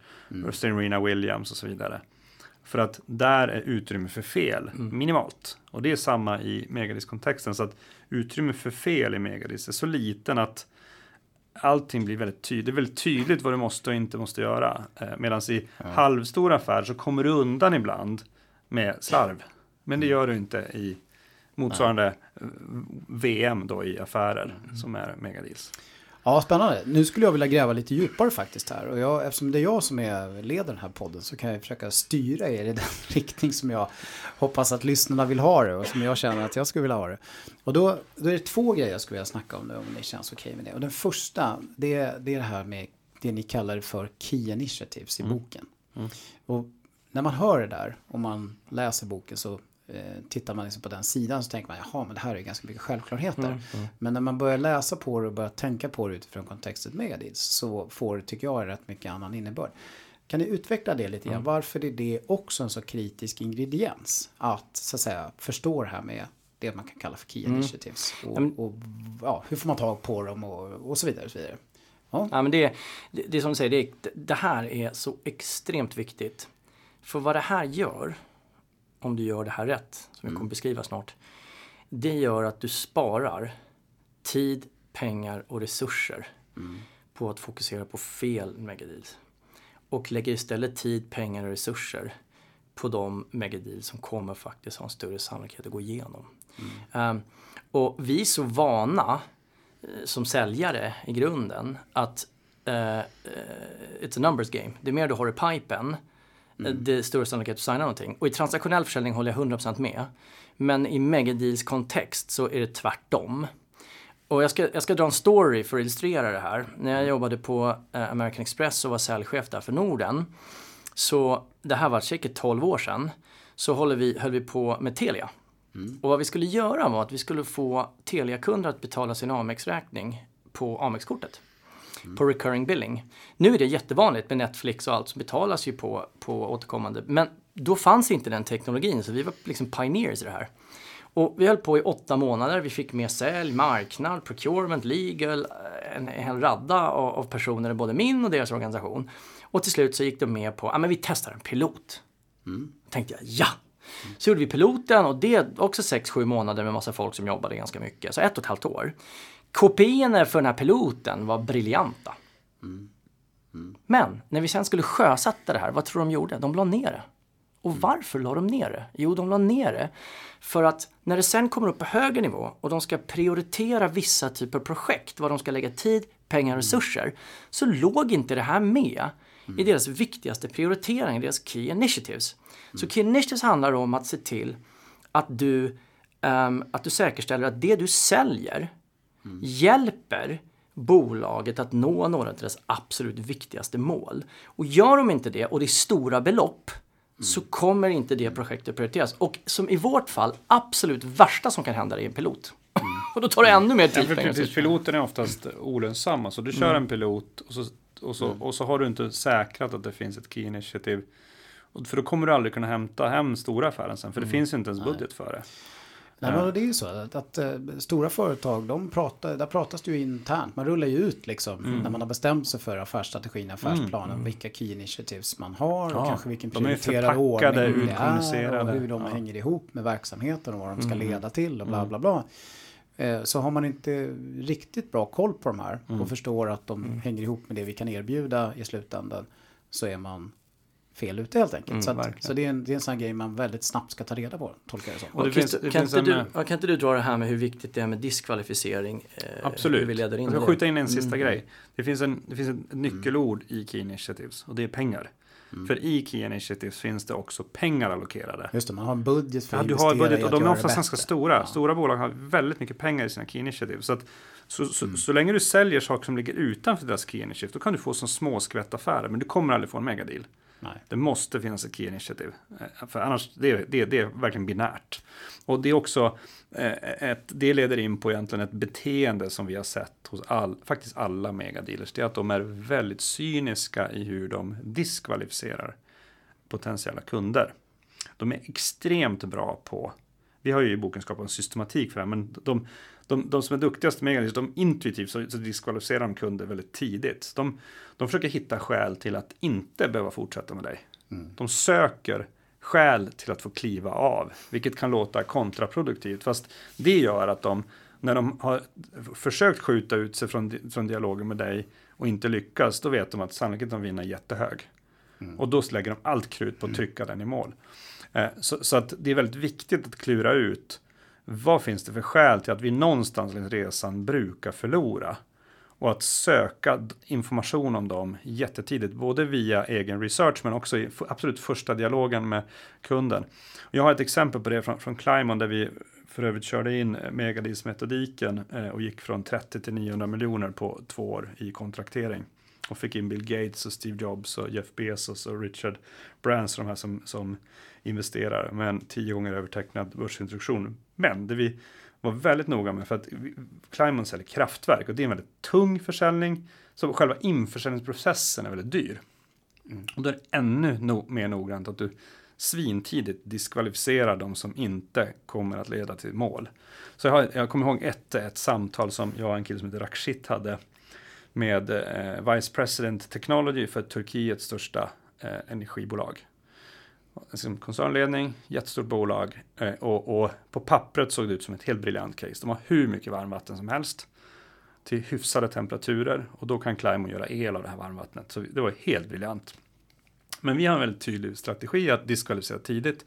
och Serena Williams och så vidare. För att där är utrymme för fel minimalt. Och det är samma i megadis-kontexten. Så att utrymme för fel i megadis är så liten att allting blir väldigt tydligt. Det är väldigt tydligt vad du måste och inte måste göra. Eh, Medan i halvstora affärer så kommer du undan ibland med slarv. Men det gör du inte i motsvarande eh, VM då i affärer som är megadeals. Ja, spännande. Nu skulle jag vilja gräva lite djupare faktiskt här. Och jag, eftersom det är jag som är leder den här podden så kan jag försöka styra er i den riktning som jag hoppas att lyssnarna vill ha det och som jag känner att jag skulle vilja ha det. Och då, då är det två grejer jag skulle vilja snacka om nu om det känns okej med det. Och den första, det, det är det här med det ni kallar för Key Initiatives i boken. Och när man hör det där och man läser boken så tittar man liksom på den sidan så tänker man jaha men det här är ganska mycket självklarheter. Men när man börjar läsa på det och börjar tänka på det utifrån kontextet megadeals så får det tycker jag rätt mycket annan innebörd. Kan ni utveckla det lite grann? Varför är det också en så kritisk ingrediens? Att så att säga förstå det här med det man kan kalla för key initiatives. Och, och ja, hur får man tag på dem och, och så vidare. Och så vidare. Ja. Ja, men det, det, det är som du säger, det, det här är så extremt viktigt. För vad det här gör, om du gör det här rätt, som jag kommer beskriva snart. Det gör att du sparar tid, pengar och resurser på att fokusera på fel megadeals. Och lägger istället tid, pengar och resurser på de megadeals som kommer faktiskt ha en större sannolikhet att gå igenom. Ehm, och vi är så vana eh, som säljare i grunden att eh, eh, it's a numbers game. Det är mer du har i pipen, eh, det är större sannolikhet att signa någonting. Och i transaktionell försäljning håller jag 100% med. Men i megadeals kontext så är det tvärtom. Och jag ska, jag ska dra en story för att illustrera det här. När jag jobbade på eh, American Express och var säljchef där för Norden. Så det här var säkert 12 år sedan. Så håller vi, höll vi på med Telia. Och vad vi skulle göra var att vi skulle få Telia-kunder att betala sin Amex-räkning på Amex-kortet. På recurring billing. Nu är det jättevanligt med Netflix och allt som betalas ju på, på återkommande. Men då fanns inte den teknologin så vi var liksom pioneers i det här. Och vi höll på i åtta månader. Vi fick med sälj, marknad, procurement, legal, en, en hel radda av, av personer, både min och deras organisation. Och till slut så gick de med på, ja men vi testar en pilot. Tänkte jag, ja! Så gjorde vi piloten och det också 6-7 månader med massa folk som jobbade ganska mycket. Så ett och ett halvt år. Kopiorna för den här piloten var briljanta. Men när vi sen skulle sjösätta det här, vad tror du de gjorde? De la ner det. Och varför la de ner det? Jo, de la ner det för att när det sen kommer upp på högre nivå och de ska prioritera vissa typer av projekt, vad de ska lägga tid, pengar och resurser, så låg inte det här med i deras viktigaste prioritering, deras key initiatives. Så key initiatives handlar om att se till att du, um, att du säkerställer att det du säljer hjälper bolaget att nå några av deras absolut viktigaste mål. Och gör de inte det och det är stora belopp så kommer inte det projektet prioriteras. Och som i vårt fall, absolut värsta som kan hända är en pilot. och då tar det ännu mer Ja, tid. för pengar. precis, piloten är oftast olönsamma, så du kör en pilot och så, och, så, och så har du inte säkrat att det finns ett key initiative. För då kommer du aldrig kunna hämta hem stora affären sen, för det finns inte ens budget för det. Nej, men det är ju så att, att eh, stora företag, de pratar, där pratas det ju internt. Man rullar ju ut liksom Mm. när man har bestämt sig för affärsstrategin, affärsplanen, vilka key initiatives man har och Ja, kanske vilken prioriterad ordning det är och hur de Ja. Mm. hänger ihop med verksamheten och vad de ska leda till och bla bla bla. Eh, Så har man inte riktigt bra koll på de här Mm. och förstår att de hänger ihop med det vi kan erbjuda i slutändan så är man fel ute helt enkelt. så att, Mm, så det, är en, det är en sån här grej man väldigt snabbt ska ta reda på, tolkar jag det som. Och det finns- det kan, inte en, du, eh, kan inte du dra det här med hur viktigt det är med diskvalificering? Eh, Absolut. Vi leder in jag ska skjuta in en sista grej. Det finns, en, det finns ett nyckelord i Key Initiatives och det är pengar. För i Key Initiatives finns det också pengar allokerade. Just det, man har en budget för Ja, att du har investera budget och de är oftast ganska stora. Ja. Stora bolag har väldigt mycket pengar i sina key initiative. Så, att, så, så, så länge du säljer saker som ligger utanför deras key initiative, då kan du få som små skvättaffärer, men du kommer aldrig få en megadeal. Nej. Det måste finnas ett key initiative. Eh, för annars, det, det, det är verkligen binärt. Och det är också, eh, ett, det leder in på egentligen ett beteende som vi har sett hos all, faktiskt alla megadealers. Det är att de är väldigt cyniska i hur de diskvalificerar potentiella kunder. De är extremt bra på, vi har ju i boken skapat en systematik för det här, men de, de, de som är duktigast med megadealers, de intuitivt så, så diskvalificerar de kunder väldigt tidigt. De, de försöker hitta skäl till att inte behöva fortsätta med dig. De söker skäl till att få kliva av, vilket kan låta kontraproduktivt. Fast det gör att de, när de har försökt skjuta ut sig från, från dialogen med dig och inte lyckas, då vet de att sannolikheten att vinna är jättehög. Och då lägger de allt krut på att trycka den i mål. Eh, så, så att det är väldigt viktigt att klura ut vad finns det för skäl till att vi någonstans längs resan brukar förlora? Och att söka information om dem jättetidigt, både via egen research men också i absolut första dialogen med kunden. Jag har ett exempel på det från, från Climon där vi för övrigt körde in Megadis-metodiken eh, och gick från 30 till 900 miljoner på två år i kontraktering. Och fick in Bill Gates och Steve Jobs och Jeff Bezos och Richard Branson, de här som, som investerar med en tio gånger övertecknad börsintroduktion. Men det vi var väldigt noga med för att Climon säljer kraftverk och det är en väldigt tung försäljning. Så själva införsäljningsprocessen är väldigt dyr. Och då är det ännu no mer noggrant att du svintidigt diskvalificerar de som inte kommer att leda till mål. Så jag, har, jag kommer ihåg ett, ett samtal som jag och en kille som heter Rakshit hade med eh, Vice President Technology för Turkiets största eh, energibolag liksom koncernledning, jättestort bolag eh, och, och på pappret såg det ut som ett helt briljant case. De har hur mycket varmvatten som helst till hyfsade temperaturer och då kan Climo göra el av det här varmvattnet. Så det var helt briljant. Men vi har en väldigt tydlig strategi att diskvalificera tidigt.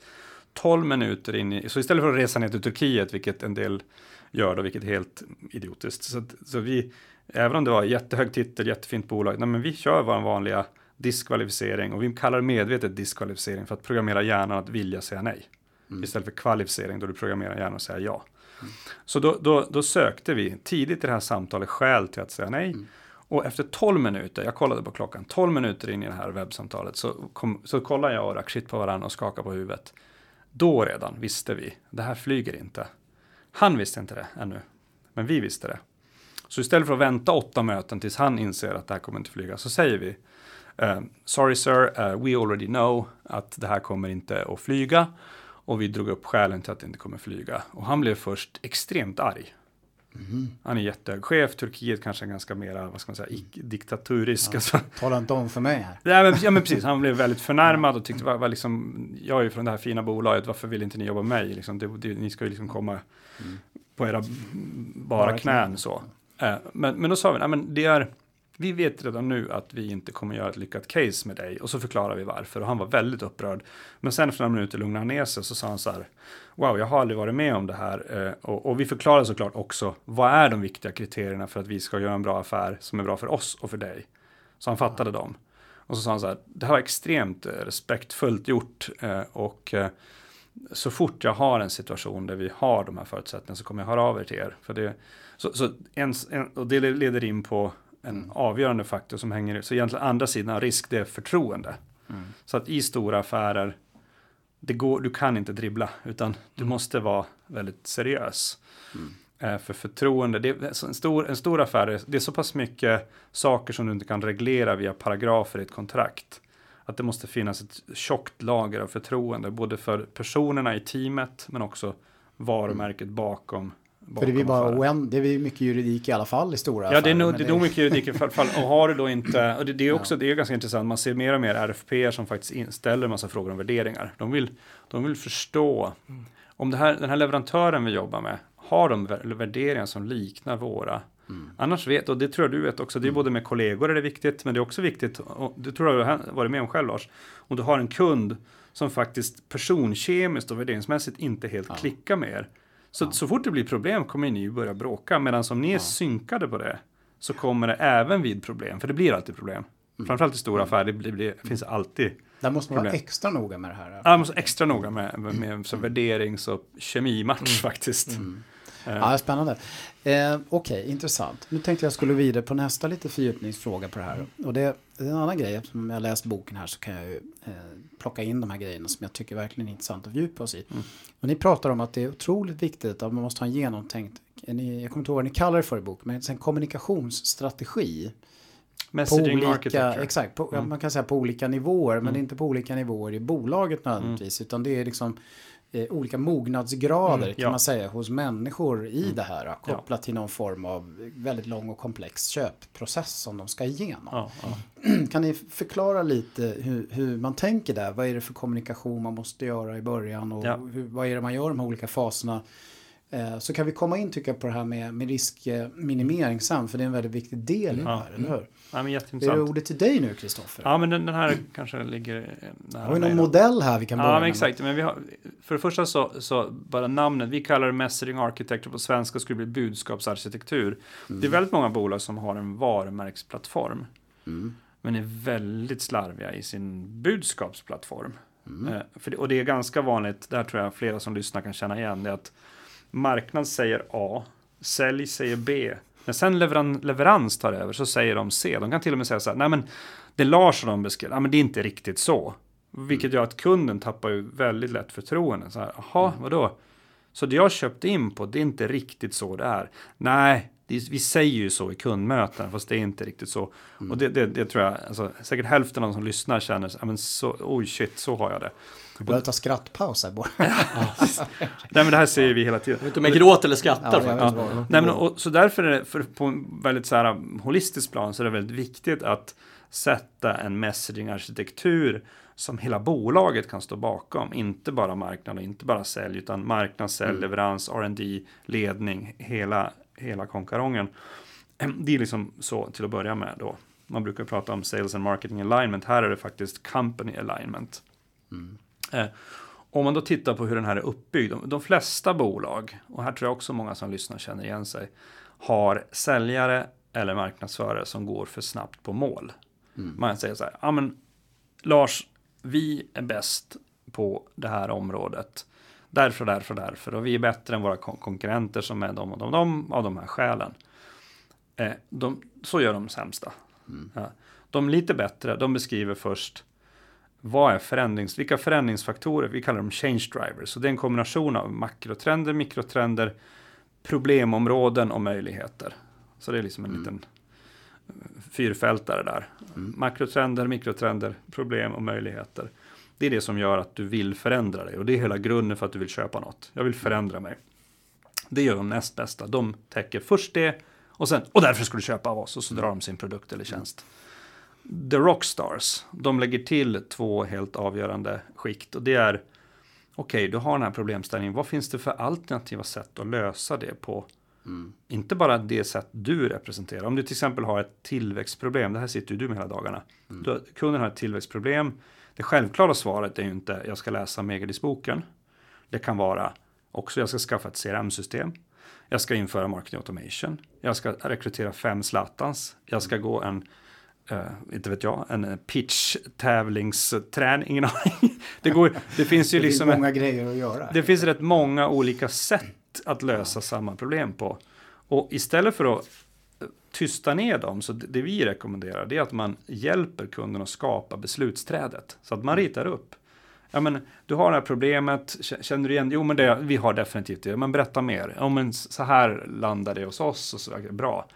12 minuter in i, så istället för att resa ner till Turkiet, vilket en del gör då, vilket är helt idiotiskt. Så, så vi, även om det var jättehög titel, jättefint bolag, nej men vi kör vår vanliga diskvalificering och vi kallar det medvetet diskvalificering för att programmera hjärnan att vilja säga nej. Istället för kvalificering då du programmerar hjärnan att säga ja. Så då, då, då sökte vi tidigt i det här samtalet skäl till att säga nej. Och efter 12 minuter, jag kollade på klockan, 12 minuter in i det här webbsamtalet så, kom, så kollade jag och Rakshit på varandra och skakade på huvudet. Då redan visste vi, det här flyger inte. Han visste inte det ännu, men vi visste det. Så istället för att vänta åtta möten tills han inser att det här kommer inte flyga, så säger vi eh, Sorry sir, eh, we already know att det här kommer inte att flyga. Och vi drog upp skälen till att det inte kommer flyga. Och han blev först extremt arg. Han är jättehög chef, Turkiet kanske är ganska mera, vad ska man säga, diktaturisk. Alltså. Tala inte om för mig här. Ja, men, ja men precis, han blev väldigt förnärmad och tyckte, var, var liksom, jag är ju från det här fina bolaget, varför vill inte ni jobba med mig? Liksom, det, det, ni ska ju liksom komma på era bara, Bara knän knän. så. Eh, men, men då sa vi, nej men det är, vi vet redan nu att vi inte kommer göra ett lyckat case med dig. Och så förklarar vi varför. Och han var väldigt upprörd. Men sen efter några minuter lugnade han ner sig. och Så sa han så här. Wow, jag har aldrig varit med om det här. Eh, och, och vi förklarar såklart också. Vad är de viktiga kriterierna för att vi ska göra en bra affär som är bra för oss och för dig? Så han fattade dem. Och så sa han så här. Det här var extremt eh, respektfullt gjort. Eh, och så fort jag har en situation där vi har de här förutsättningarna så kommer jag höra av er till er. För det, så, så en, en, och det leder in på en Mm. avgörande faktor som hänger Så egentligen andra sidan av risk, det är förtroende. Mm. Så att i stora affärer, det går, du kan inte dribbla, utan du Mm. måste vara väldigt seriös. Eh, för förtroende, det är så en, stor, en stor affär, är- det är så pass mycket saker som du inte kan reglera via paragrafer i ett kontrakt. Att det måste finnas ett tjockt lager av förtroende, både för personerna i teamet, men också varumärket bakom. För det är, bara oänd, det är mycket juridik i alla fall i stora Ja, det är nog, det är nog mycket juridik i alla fall. Och har du då inte, och det, det är också det är ganska intressant, man ser mer och mer RFP som faktiskt ställer en massa frågor om värderingar. De vill, de vill förstå om det här, den här leverantören vi jobbar med, har de vär- värderingar som liknar våra? Annars vet, och det tror jag du vet också, det är både med kollegor är det viktigt, men det är också viktigt, och det tror jag du har varit med om själv Lars, om du har en kund som faktiskt personkemiskt och värderingsmässigt inte helt klickar med er. Så, så fort det blir problem kommer ni börja bråka, medan om ni är synkade på det så kommer det även vid problem, för det blir alltid problem. Framförallt i stora affärer, det, blir, det finns alltid Där måste man vara problem. extra noga med det här. Ja, man måste extra noga med, med, med så värderings och kemimatch faktiskt. Ja, spännande. Eh, Okej, intressant. Nu tänkte jag skulle vidare på nästa lite fördjupningsfråga på det här. Och det är en annan grej, eftersom jag läst boken här så kan jag ju eh, plocka in de här grejerna som jag tycker verkligen är intressant att fördjupa oss i. Och ni pratar om att det är otroligt viktigt att man måste ha en genomtänkt, ni, jag kommer inte ihåg vad ni kallar det för i boken, men en kommunikationsstrategi. På Messaging olika, architecture. exakt, på, ja, man kan säga på olika nivåer, men inte på olika nivåer i bolaget nödvändigtvis, utan det är liksom eh, olika mognadsgrader kan ja. man säga hos människor i det här, kopplat till någon form av väldigt lång och komplex köpprocess som de ska igenom. Ja, ja. Kan ni förklara lite hur, hur man tänker där? Vad är det för kommunikation man måste göra i början och Ja. hur, vad är det man gör i de här olika faserna? Eh, Så kan vi komma in tycker jag på det här med, med riskminimering sen, för det är en väldigt viktig del i det Ja. här, eller hur? Ja, men Är det jätteintressant. ordet till dig nu, Kristoffer? Ja, men den, den här kanske ligger eh, nära Har vi någon modell här vi kan börja Ja, men exakt. Men vi har, för det första så, så bara namnet, vi kallar det messaging architecture på svenska skulle bli budskapsarkitektur. Det är väldigt många bolag som har en varumärksplattform. Mm. Men är väldigt slarviga i sin budskapsplattform. Eh, för det, och det är ganska vanligt, där tror jag flera som lyssnar kan känna igen, det att marknad säger A, sälj säger B. När sen leveran, leverans tar över så säger de C. De kan till och med säga så här, nej men det Lars och de beskrev, ja men det är inte riktigt så. Vilket gör att kunden tappar ju väldigt lätt förtroende. Så här, jaha, vadå? Så det jag köpte in på, det är inte riktigt så det är. Nej, det, vi säger ju så i kundmöten, fast det är inte riktigt så. Och det, det, det tror jag, alltså, säkert hälften av de som lyssnar känner, men så, oj shit, så har jag det. Vi behöver ta skrattpaus här bara. Nej men det här säger vi hela tiden. Jag vet inte om jag gråter eller skrattar. Ja, vad. Nej, men, och, så därför är det, för, på en väldigt så här, holistisk plan, så är det väldigt viktigt att sätta en messaging-arkitektur som hela bolaget kan stå bakom. Inte bara marknad och inte bara sälj, utan marknad, sälj, leverans, R&D, ledning, hela, hela konkarongen. Det är liksom så till att börja med då. Man brukar prata om sales and marketing alignment. Här är det faktiskt company alignment. Eh, om man då tittar på hur den här är uppbyggd. De, de flesta bolag, och här tror jag också många som lyssnar känner igen sig, har säljare eller marknadsförare som går för snabbt på mål. Man säger så här, ja men Lars, vi är bäst på det här området. Därför, därför, därför. Och vi är bättre än våra kon- konkurrenter som är de och de, de av de här skälen. Eh, de, så gör de sämsta. Ja. De lite bättre, de beskriver först vad är förändrings, vilka förändringsfaktorer, vi kallar dem change drivers. Så det är en kombination av makrotrender, mikrotrender, problemområden och möjligheter. Så det är liksom en liten eh, fyrfältare där. Makrotrender, mikrotrender, problem och möjligheter. Det är det som gör att du vill förändra dig och det är hela grunden för att du vill köpa något. Jag vill förändra mig. Det gör de näst bästa. De täcker först det och sen, och därför ska du köpa av oss och så drar de sin produkt eller tjänst. The Rockstars, de lägger till två helt avgörande skikt och det är okej, du har den här problemställningen. Vad finns det för alternativa sätt att lösa det på? Inte bara det sätt du representerar. Om du till exempel har ett tillväxtproblem, det här sitter ju du med hela dagarna. Du, har- kunden har ett tillväxtproblem. Det självklara svaret är ju inte jag ska läsa Megadis-boken. Det kan vara också jag ska skaffa ett CRM-system. Jag ska införa marketing automation. Jag ska rekrytera fem Zlatans. Jag ska gå en eh, inte vet jag, en pitch-tävlingsträning, ingen aning. Det, går, det finns ju det liksom... finns många grejer att göra. Det finns rätt många olika sätt att lösa samma problem på. Och istället för att eh, tysta ner dem, så det vi rekommenderar det är att man hjälper kunden att skapa beslutsträdet. Så att man ritar upp. Ja, men, du har det här problemet, känner du igen? Jo, men det, vi har definitivt det. Men berätta mer. Ja, men så här landar det hos oss och så bra.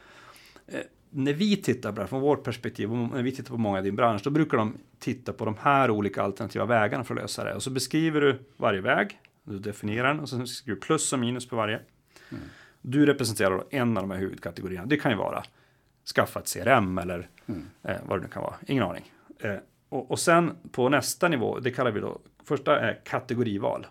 När vi tittar på det från vårt perspektiv, när vi tittar på många i din bransch, då brukar de titta på de här olika alternativa vägarna för att lösa det. Och så beskriver du varje väg, du definierar den och så skriver du plus och minus på varje. Mm. Du representerar en av de här huvudkategorierna. Det kan ju vara skaffa ett CRM eller mm. eh, vad det nu kan vara. Ingen aning. Eh, och, och, sen på nästa nivå, det kallar vi då, första är kategorival.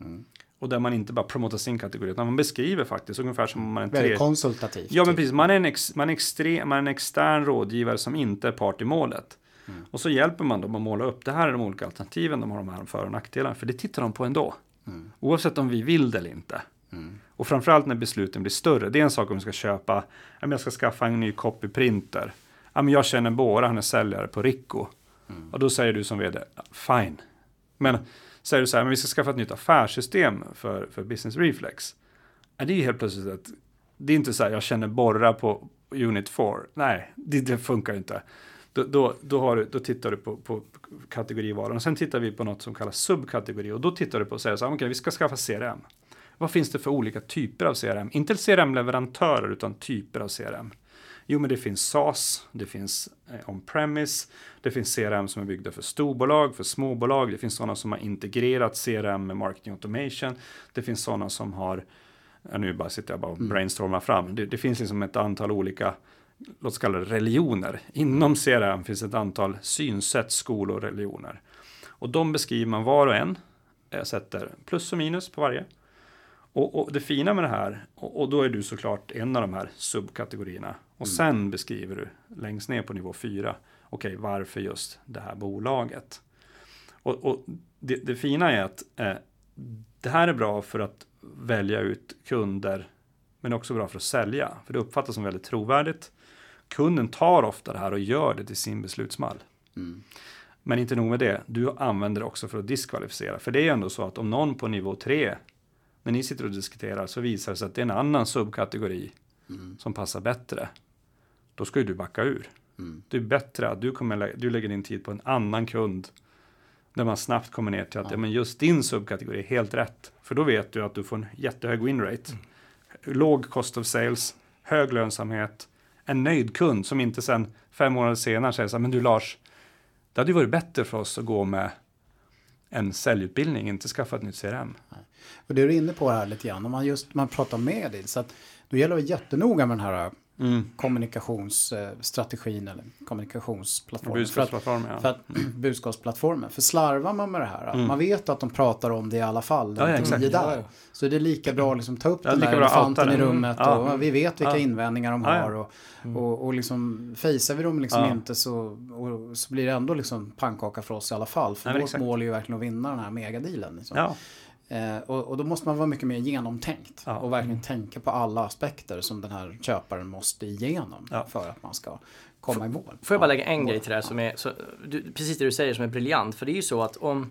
Mm. Och där man inte bara promotar sin kategori, utan man beskriver faktiskt ungefär som man är en Väldigt konsultativt. Ja, men precis. Man är, en ex, man, är extrem, man är en extern rådgivare som inte är part i målet. Mm. Och så hjälper man dem att måla upp, det här är de olika alternativen, de har de här för och nackdelarna, för det tittar de på ändå. Mm. Oavsett om vi vill det eller inte. Mm. Och framförallt när besluten blir större. Det är en sak om vi ska köpa, jag ska skaffa en ny copyprinter. jag känner Bora, han är säljare på Rico. Mm. Och då säger du som vd, fine. Men säger du så här, men vi ska skaffa ett nytt affärssystem för, för Business Reflex. Ja, det är ju helt plötsligt att det är inte så här, jag känner borra på Unit 4. Nej, det, det funkar inte. Då, då, då, har du, då tittar du på, på kategorivalen och sen tittar vi på något som kallas subkategori och då tittar du på och säger så här, okej, okay, vi ska skaffa CRM. Vad finns det för olika typer av CRM? Inte CRM-leverantörer utan typer av CRM. Jo, men det finns SaaS, det finns eh, on-premise, det finns CRM som är byggda för storbolag, för småbolag, det finns sådana som har integrerat CRM med marketing automation, det finns sådana som har, ja, nu bara sitter jag bara och mm. brainstormar fram, det, det finns liksom ett antal olika låt oss kalla det religioner. Inom CRM finns ett antal synsätt, skolor och religioner. Och de beskriver man var och en. Jag sätter plus och minus på varje. Och, och det fina med det här, och, och, då är du såklart en av de här subkategorierna. Och mm. sen beskriver du längst ner på nivå 4, okej okay, varför just det här bolaget? Och, och det, det, fina är att eh, det här är bra för att välja ut kunder, men också bra för att sälja. För det uppfattas som väldigt trovärdigt. Kunden tar ofta det här och gör det till sin beslutsmall. Mm. Men inte nog med det, du använder det också för att diskvalificera. För det är ändå så att om någon på nivå 3 när ni sitter och diskuterar så visar det sig att det är en annan subkategori mm. som passar bättre. Då ska ju du backa ur. Mm. Det är bättre att du, kommer, du lägger din tid på en annan kund där man snabbt kommer ner till att ja. ja men just din subkategori är helt rätt. För då vet du att du får en jättehög winrate. Mm. Låg cost of sales, hög lönsamhet, en nöjd kund som inte sen fem månader senare säger så här, men du Lars, det hade ju varit bättre för oss att gå med en säljutbildning, inte skaffa ett nytt CRM. Och det är du inne på här lite grann, om man just man pratar med dig, så att då gäller det jättenoga med den här mm. kommunikationsstrategin eller kommunikationsplattformen. Budskapsplattformen, för att, ja. För att, budskapsplattformen. För slarvar man med det här, mm. man vet att de pratar om det i alla fall, ja, ja, där. Ja, Så det är lika bra att liksom ta upp ja, den där elefanten i rummet mm. och vi vet vilka invändningar de har. Och, mm. och, och liksom fejsar vi dem liksom inte så, och, så blir det ändå liksom pannkaka för oss i alla fall. För vårt mål är ju verkligen att vinna den här megadealen. Liksom. Eh, och, och, då måste man vara mycket mer genomtänkt ja. och verkligen tänka på alla aspekter som den här köparen måste igenom ja. för att man ska komma i mål. Får jag bara lägga en grej till det här som är, så, du, precis det du säger som är briljant. För det är ju så att om,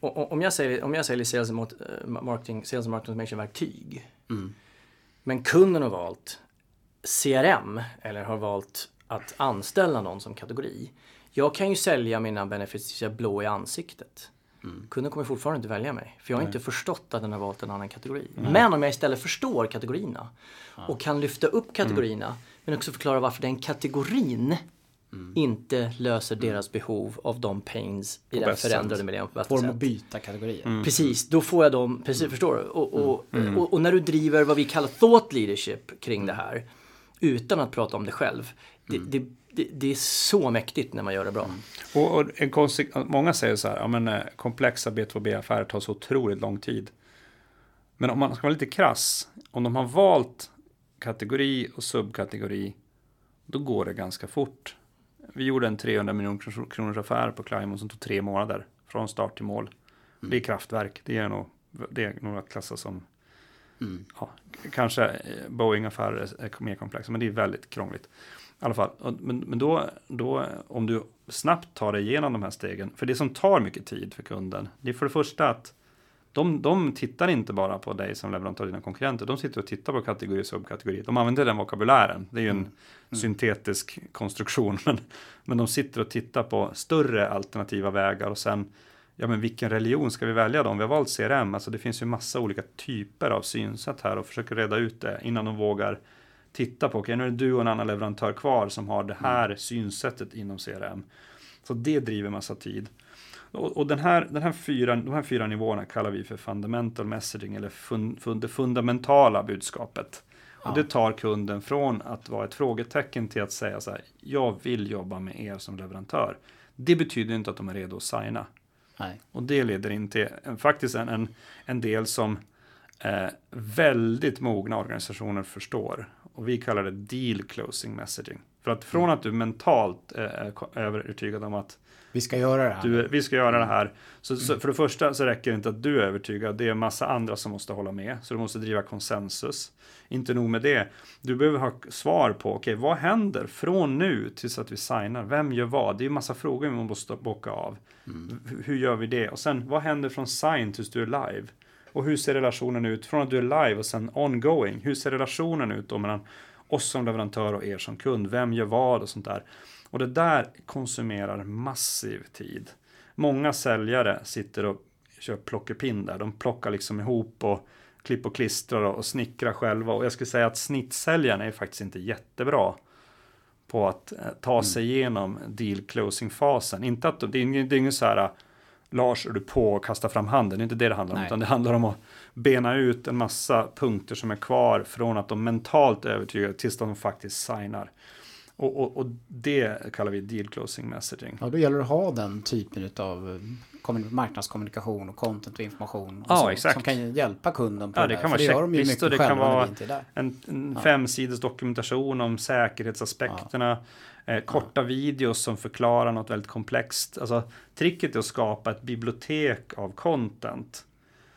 om jag säger, om jag säljer sales, mot, uh, marketing, sales och marketing automation verktyg. Mm. Men kunden har valt CRM eller har valt att anställa någon som kategori. Jag kan ju sälja mina benefits blå i ansiktet. Mm. Kunden kommer fortfarande inte välja mig. För jag har Nej. inte förstått att den har valt en annan kategori. Nej. Men om jag istället förstår kategorierna ja. och kan lyfta upp kategorierna mm. men också förklara varför den kategorin mm. inte löser mm. deras behov av de pains i den förändrade miljön på bästa sätt. Får att byta kategorier. Mm. Precis, då får jag dem, precis, mm. förstår du? Och, och, och, och, när du driver vad vi kallar thought leadership kring det här utan att prata om det själv. Det, det det, det, är så mäktigt när man gör det bra. Mm. Och, och en konstig, många säger så här, ja, men, eh, komplexa B2B-affärer tar så otroligt lång tid. Men om man ska vara lite krass, om de har valt kategori och subkategori, då går det ganska fort. Vi gjorde en 300 miljoner kronors affär på Climon som tog tre månader från start till mål. Mm. Det är kraftverk, det är nog, det är nog att klassa som Mm. Ja, kanske eh, Boeing-affärer är mer komplexa, men det är väldigt krångligt. Alla fall, men, men då, då om du snabbt tar dig igenom de här stegen, för det som tar mycket tid för kunden, det är för det första att de, de tittar inte bara på dig som leverantör och dina konkurrenter, de sitter och tittar på kategori och subkategori. De använder den vokabulären, det är ju en syntetisk konstruktion, men, men de sitter och tittar på större alternativa vägar. Och sen, ja men vilken religion ska vi välja då? Om vi har valt CRM, alltså det finns ju massa olika typer av synsätt här och försöker reda ut det innan de vågar titta på, okej nu är det du och en annan leverantör kvar som har det här synsättet inom CRM. Så det driver massa tid. Och, och den här, den här fyra, de här fyra nivåerna kallar vi för fundamental messaging eller fun, fun, det fundamentala budskapet. Ja. Och det tar kunden från att vara ett frågetecken till att säga så här, jag vill jobba med er som leverantör. Det betyder inte att de är redo att signa. Nej. Och det leder in till en, faktiskt en, en, en del som eh, väldigt mogna organisationer förstår. Och vi kallar det deal closing messaging. För att från att du mentalt eh, är ko- övertygad om att Vi ska göra det här. du, vi ska göra det här. Så, så för det första så räcker det inte att du är övertygad. Det är en massa andra som måste hålla med. Så du måste driva konsensus. Inte nog med det. Du behöver ha svar på, okej, vad händer från nu tills att vi signar? Vem gör vad? Det är ju massa frågor vi måste bocka av. H- Hur gör vi det? Och sen, vad händer från sign tills du är live? Och hur ser relationen ut från att du är live och sen ongoing? Hur ser relationen ut då mellan oss som leverantör och er som kund? Vem gör vad och sånt där? Och det där konsumerar massiv tid. Många säljare sitter och kör plockepinn där. De plockar liksom ihop och klipp och klistrar och snickrar själva. Och jag skulle säga att snittsäljaren är faktiskt inte jättebra på att eh, ta sig igenom deal closing-fasen. Inte att de- det är ingen, det är ingen så här Lars, är du på och kasta fram handen? Det är inte det det handlar om. Nej. Utan det handlar om att bena ut en massa punkter som är kvar från att de mentalt är övertygade tills de faktiskt signar. Och, och, och det kallar vi deal closing messaging. Ja, då gäller det att ha den typen av marknadskommunikation och content och information. Och Ja, så, exakt. Som kan hjälpa kunden på Ja, det, det kan För vara det gör de det kan vara. En, en Ja. femsides dokumentation om säkerhetsaspekterna. Eh, korta videos som förklarar något väldigt komplext. Alltså, tricket är att skapa ett bibliotek av content.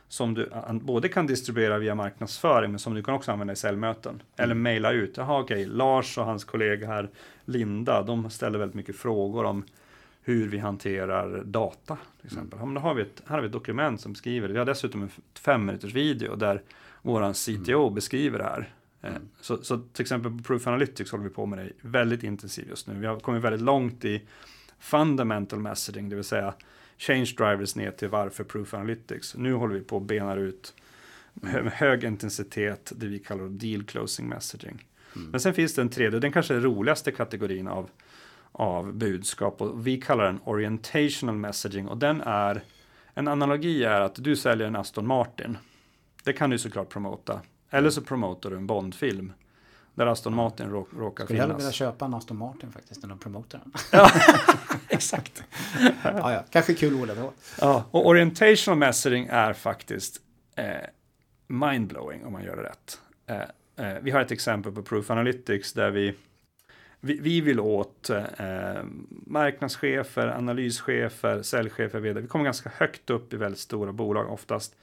Som du både kan distribuera via marknadsföring men som du kan också använda i säljmöten. Eller mejla ut. Jaha okej, Lars och hans kollega här Linda, de ställer väldigt mycket frågor om hur vi hanterar data. Till exempel. Ja, men då har vi ett, här har vi ett dokument som beskriver det. Vi har dessutom en fem minuters video där våran CTO beskriver det här. Eh, Så, så till exempel på Proof Analytics håller vi på med det väldigt intensivt just nu. Vi har kommit väldigt långt i fundamental messaging, det vill säga change drivers ner till varför Proof Analytics. Nu håller vi på att bena ut med hög intensitet det vi kallar deal closing messaging. Men sen finns det en tredje, den kanske roligaste kategorin av, av budskap och vi kallar den orientational messaging och den är en analogi är att du säljer en Aston Martin. Det kan du såklart promota. Eller så promotar du en Bondfilm. Där Aston Martin rå, råkar Skulle hellre finnas. vilja köpa en Aston Martin faktiskt än att promota den. Exakt. ja, ja. Kanske kul ord då. Ja, och orientational messaging är faktiskt eh, mindblowing om man gör det rätt. Eh, eh, vi har ett exempel på Proof Analytics där vi, vi, vi vill åt eh, marknadschefer, analyschefer, säljchefer, vd. Vi kommer ganska högt upp i väldigt stora bolag oftast.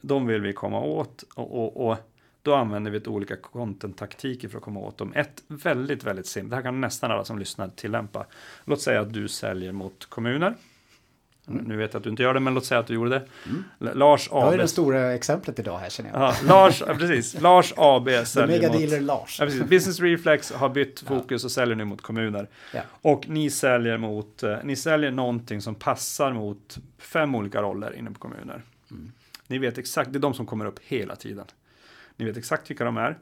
De vill vi komma åt och, och, och då använder vi ett olika content-taktiker för att komma åt dem. Ett väldigt, väldigt simpelt, det här kan nästan alla som lyssnar tillämpa. Låt säga att du säljer mot kommuner. Nu vet jag att du inte gör det, men låt säga att du gjorde det. L- Lars Jag är AB. det stora exemplet idag här känner jag. Ja, Lars, ja, precis. Lars AB säljer mot... megadealer Lars. Ja, precis. Business Reflex har bytt fokus och säljer nu mot kommuner. Och ni säljer mot, eh, ni säljer någonting som passar mot fem olika roller inom kommuner. Mm. Ni vet exakt, det är de som kommer upp hela tiden. Ni vet exakt vilka de är.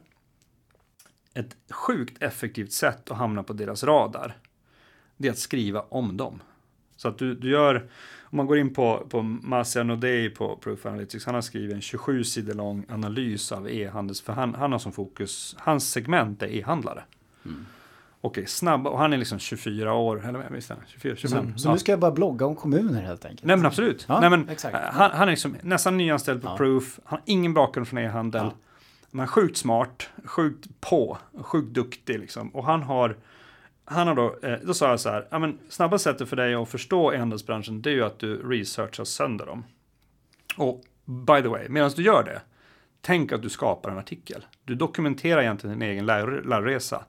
Ett sjukt effektivt sätt att hamna på deras radar. Det är att skriva om dem. Så att du, du gör, om man går in på, på Masya Nodei på Proof Analytics, han har skrivit en 27 sidor lång analys av e-handels, för han, han har som fokus, hans segment är e-handlare. Okej, snabb, och han är liksom 24 år, eller visst är han 24, 25? Så Ja. nu ska jag bara blogga om kommuner helt enkelt. Nej men absolut. Ja, Nej, men, exakt. eh, han, han är liksom nästan nyanställd på Ja. Proof, han har ingen bakgrund från e-handel. Ja. Men sjukt smart, sjukt på, sjukt duktig liksom. Och han har, han har då, eh, då sa jag så här, ja men snabba sättet för dig att förstå e-handelsbranschen det är ju att du researchar sönder dem. Och by the way, medan du gör det, tänk att du skapar en artikel. Du dokumenterar egentligen din egen lär, lärresa.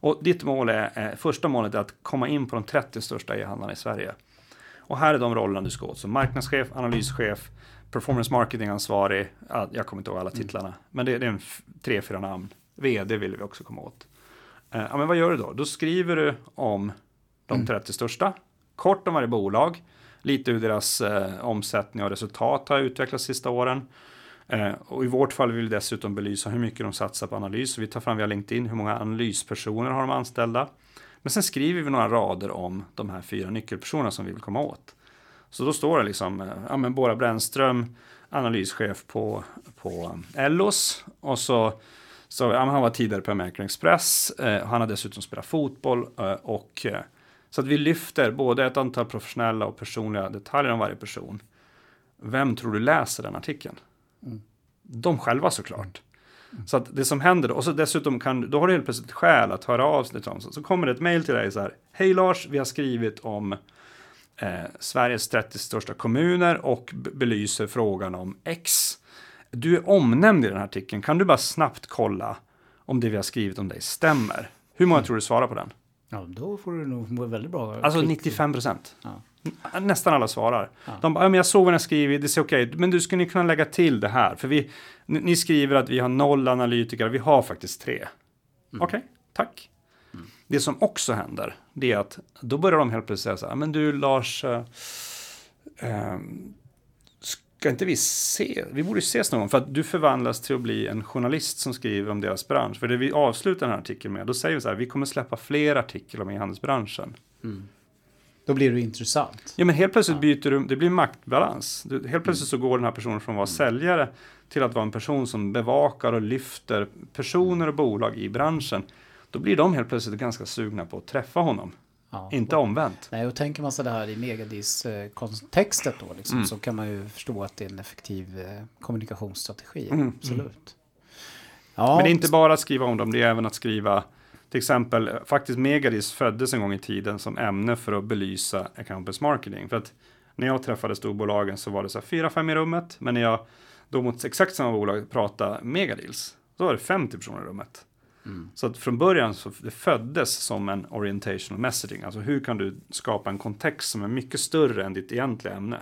Och ditt mål är, eh, första målet är att komma in på de 30 största e-handlarna i Sverige. Och här är de rollerna du ska åt, som marknadschef, analyschef, performance marketing-ansvarig, ja, jag kommer inte ihåg alla titlarna, men det, det är en tre, fyra namn. VD vill vi också komma åt. Eh, ja, men vad gör du då? Då skriver du om de 30 största, kort om varje bolag, lite hur deras eh, omsättning och resultat har utvecklats sista åren. Eh, och i vårt fall vill vi dessutom belysa hur mycket de satsar på analys. Vi tar fram via LinkedIn hur många analyspersoner har de anställda. Men sen skriver vi några rader om de här fyra nyckelpersonerna som vi vill komma åt. Så då står det liksom, eh, ja men Bora Brännström, analyschef på, på Ellos. Och så, så ja, men han var tidigare på American Express. Eh, han har dessutom spelat fotboll. Eh, och, eh, så att vi lyfter både ett antal professionella och personliga detaljer om varje person. Vem tror du läser den artikeln? De själva såklart. Så att det som händer då, och så dessutom kan då har du helt plötsligt skäl att höra av sig till dem. Så, så kommer det ett mejl till dig så här. Hej Lars, vi har skrivit om eh, Sveriges 30 största kommuner och belyser frågan om X. Du är omnämnd i den här artikeln. Kan du bara snabbt kolla om det vi har skrivit om dig stämmer? Hur många tror du svarar på den? Ja, då får du nog väldigt bra. Alltså klick. 95 procent. Ja. Nästan alla svarar. Ja. De bara, ja, men jag såg vad ni skrivit, det ser okej Men du skulle ni kunna lägga till det här? För vi, ni, skriver att vi har noll analytiker, vi har faktiskt tre. Okej, tack. Det som också händer, det är att då börjar de helt plötsligt säga så här, men du Lars, eh, ehm, ska inte vi se, vi borde ses någon gång, för att du förvandlas till att bli en journalist som skriver om deras bransch. För det vi avslutar den här artikeln med, då säger vi så här, vi kommer släppa fler artiklar om e-handelsbranschen. Då blir det intressant. Ja, men helt plötsligt byter du, det blir maktbalans. Du, helt plötsligt så går den här personen från att vara säljare till att vara en person som bevakar och lyfter personer och bolag i branschen. Då blir de helt plötsligt ganska sugna på att träffa honom. Ja. Inte omvänt. Nej, och tänker man här i Megadis-kontextet då, liksom, Mm. så kan man ju förstå att det är en effektiv eh, kommunikationsstrategi. Mm, Absolut. Ja, Men det är inte bara att skriva om dem, det är även att skriva till exempel, faktiskt Megadis föddes en gång i tiden som ämne för att belysa account marketing. För att när jag träffade storbolagen så var det så här fyra, fem i rummet. Men när jag då mot exakt samma bolag pratade Megadeals, då var det 50 personer i rummet. Mm. Så att från början så det föddes som en orientational messaging. Alltså hur kan du skapa en kontext som är mycket större än ditt egentliga ämne.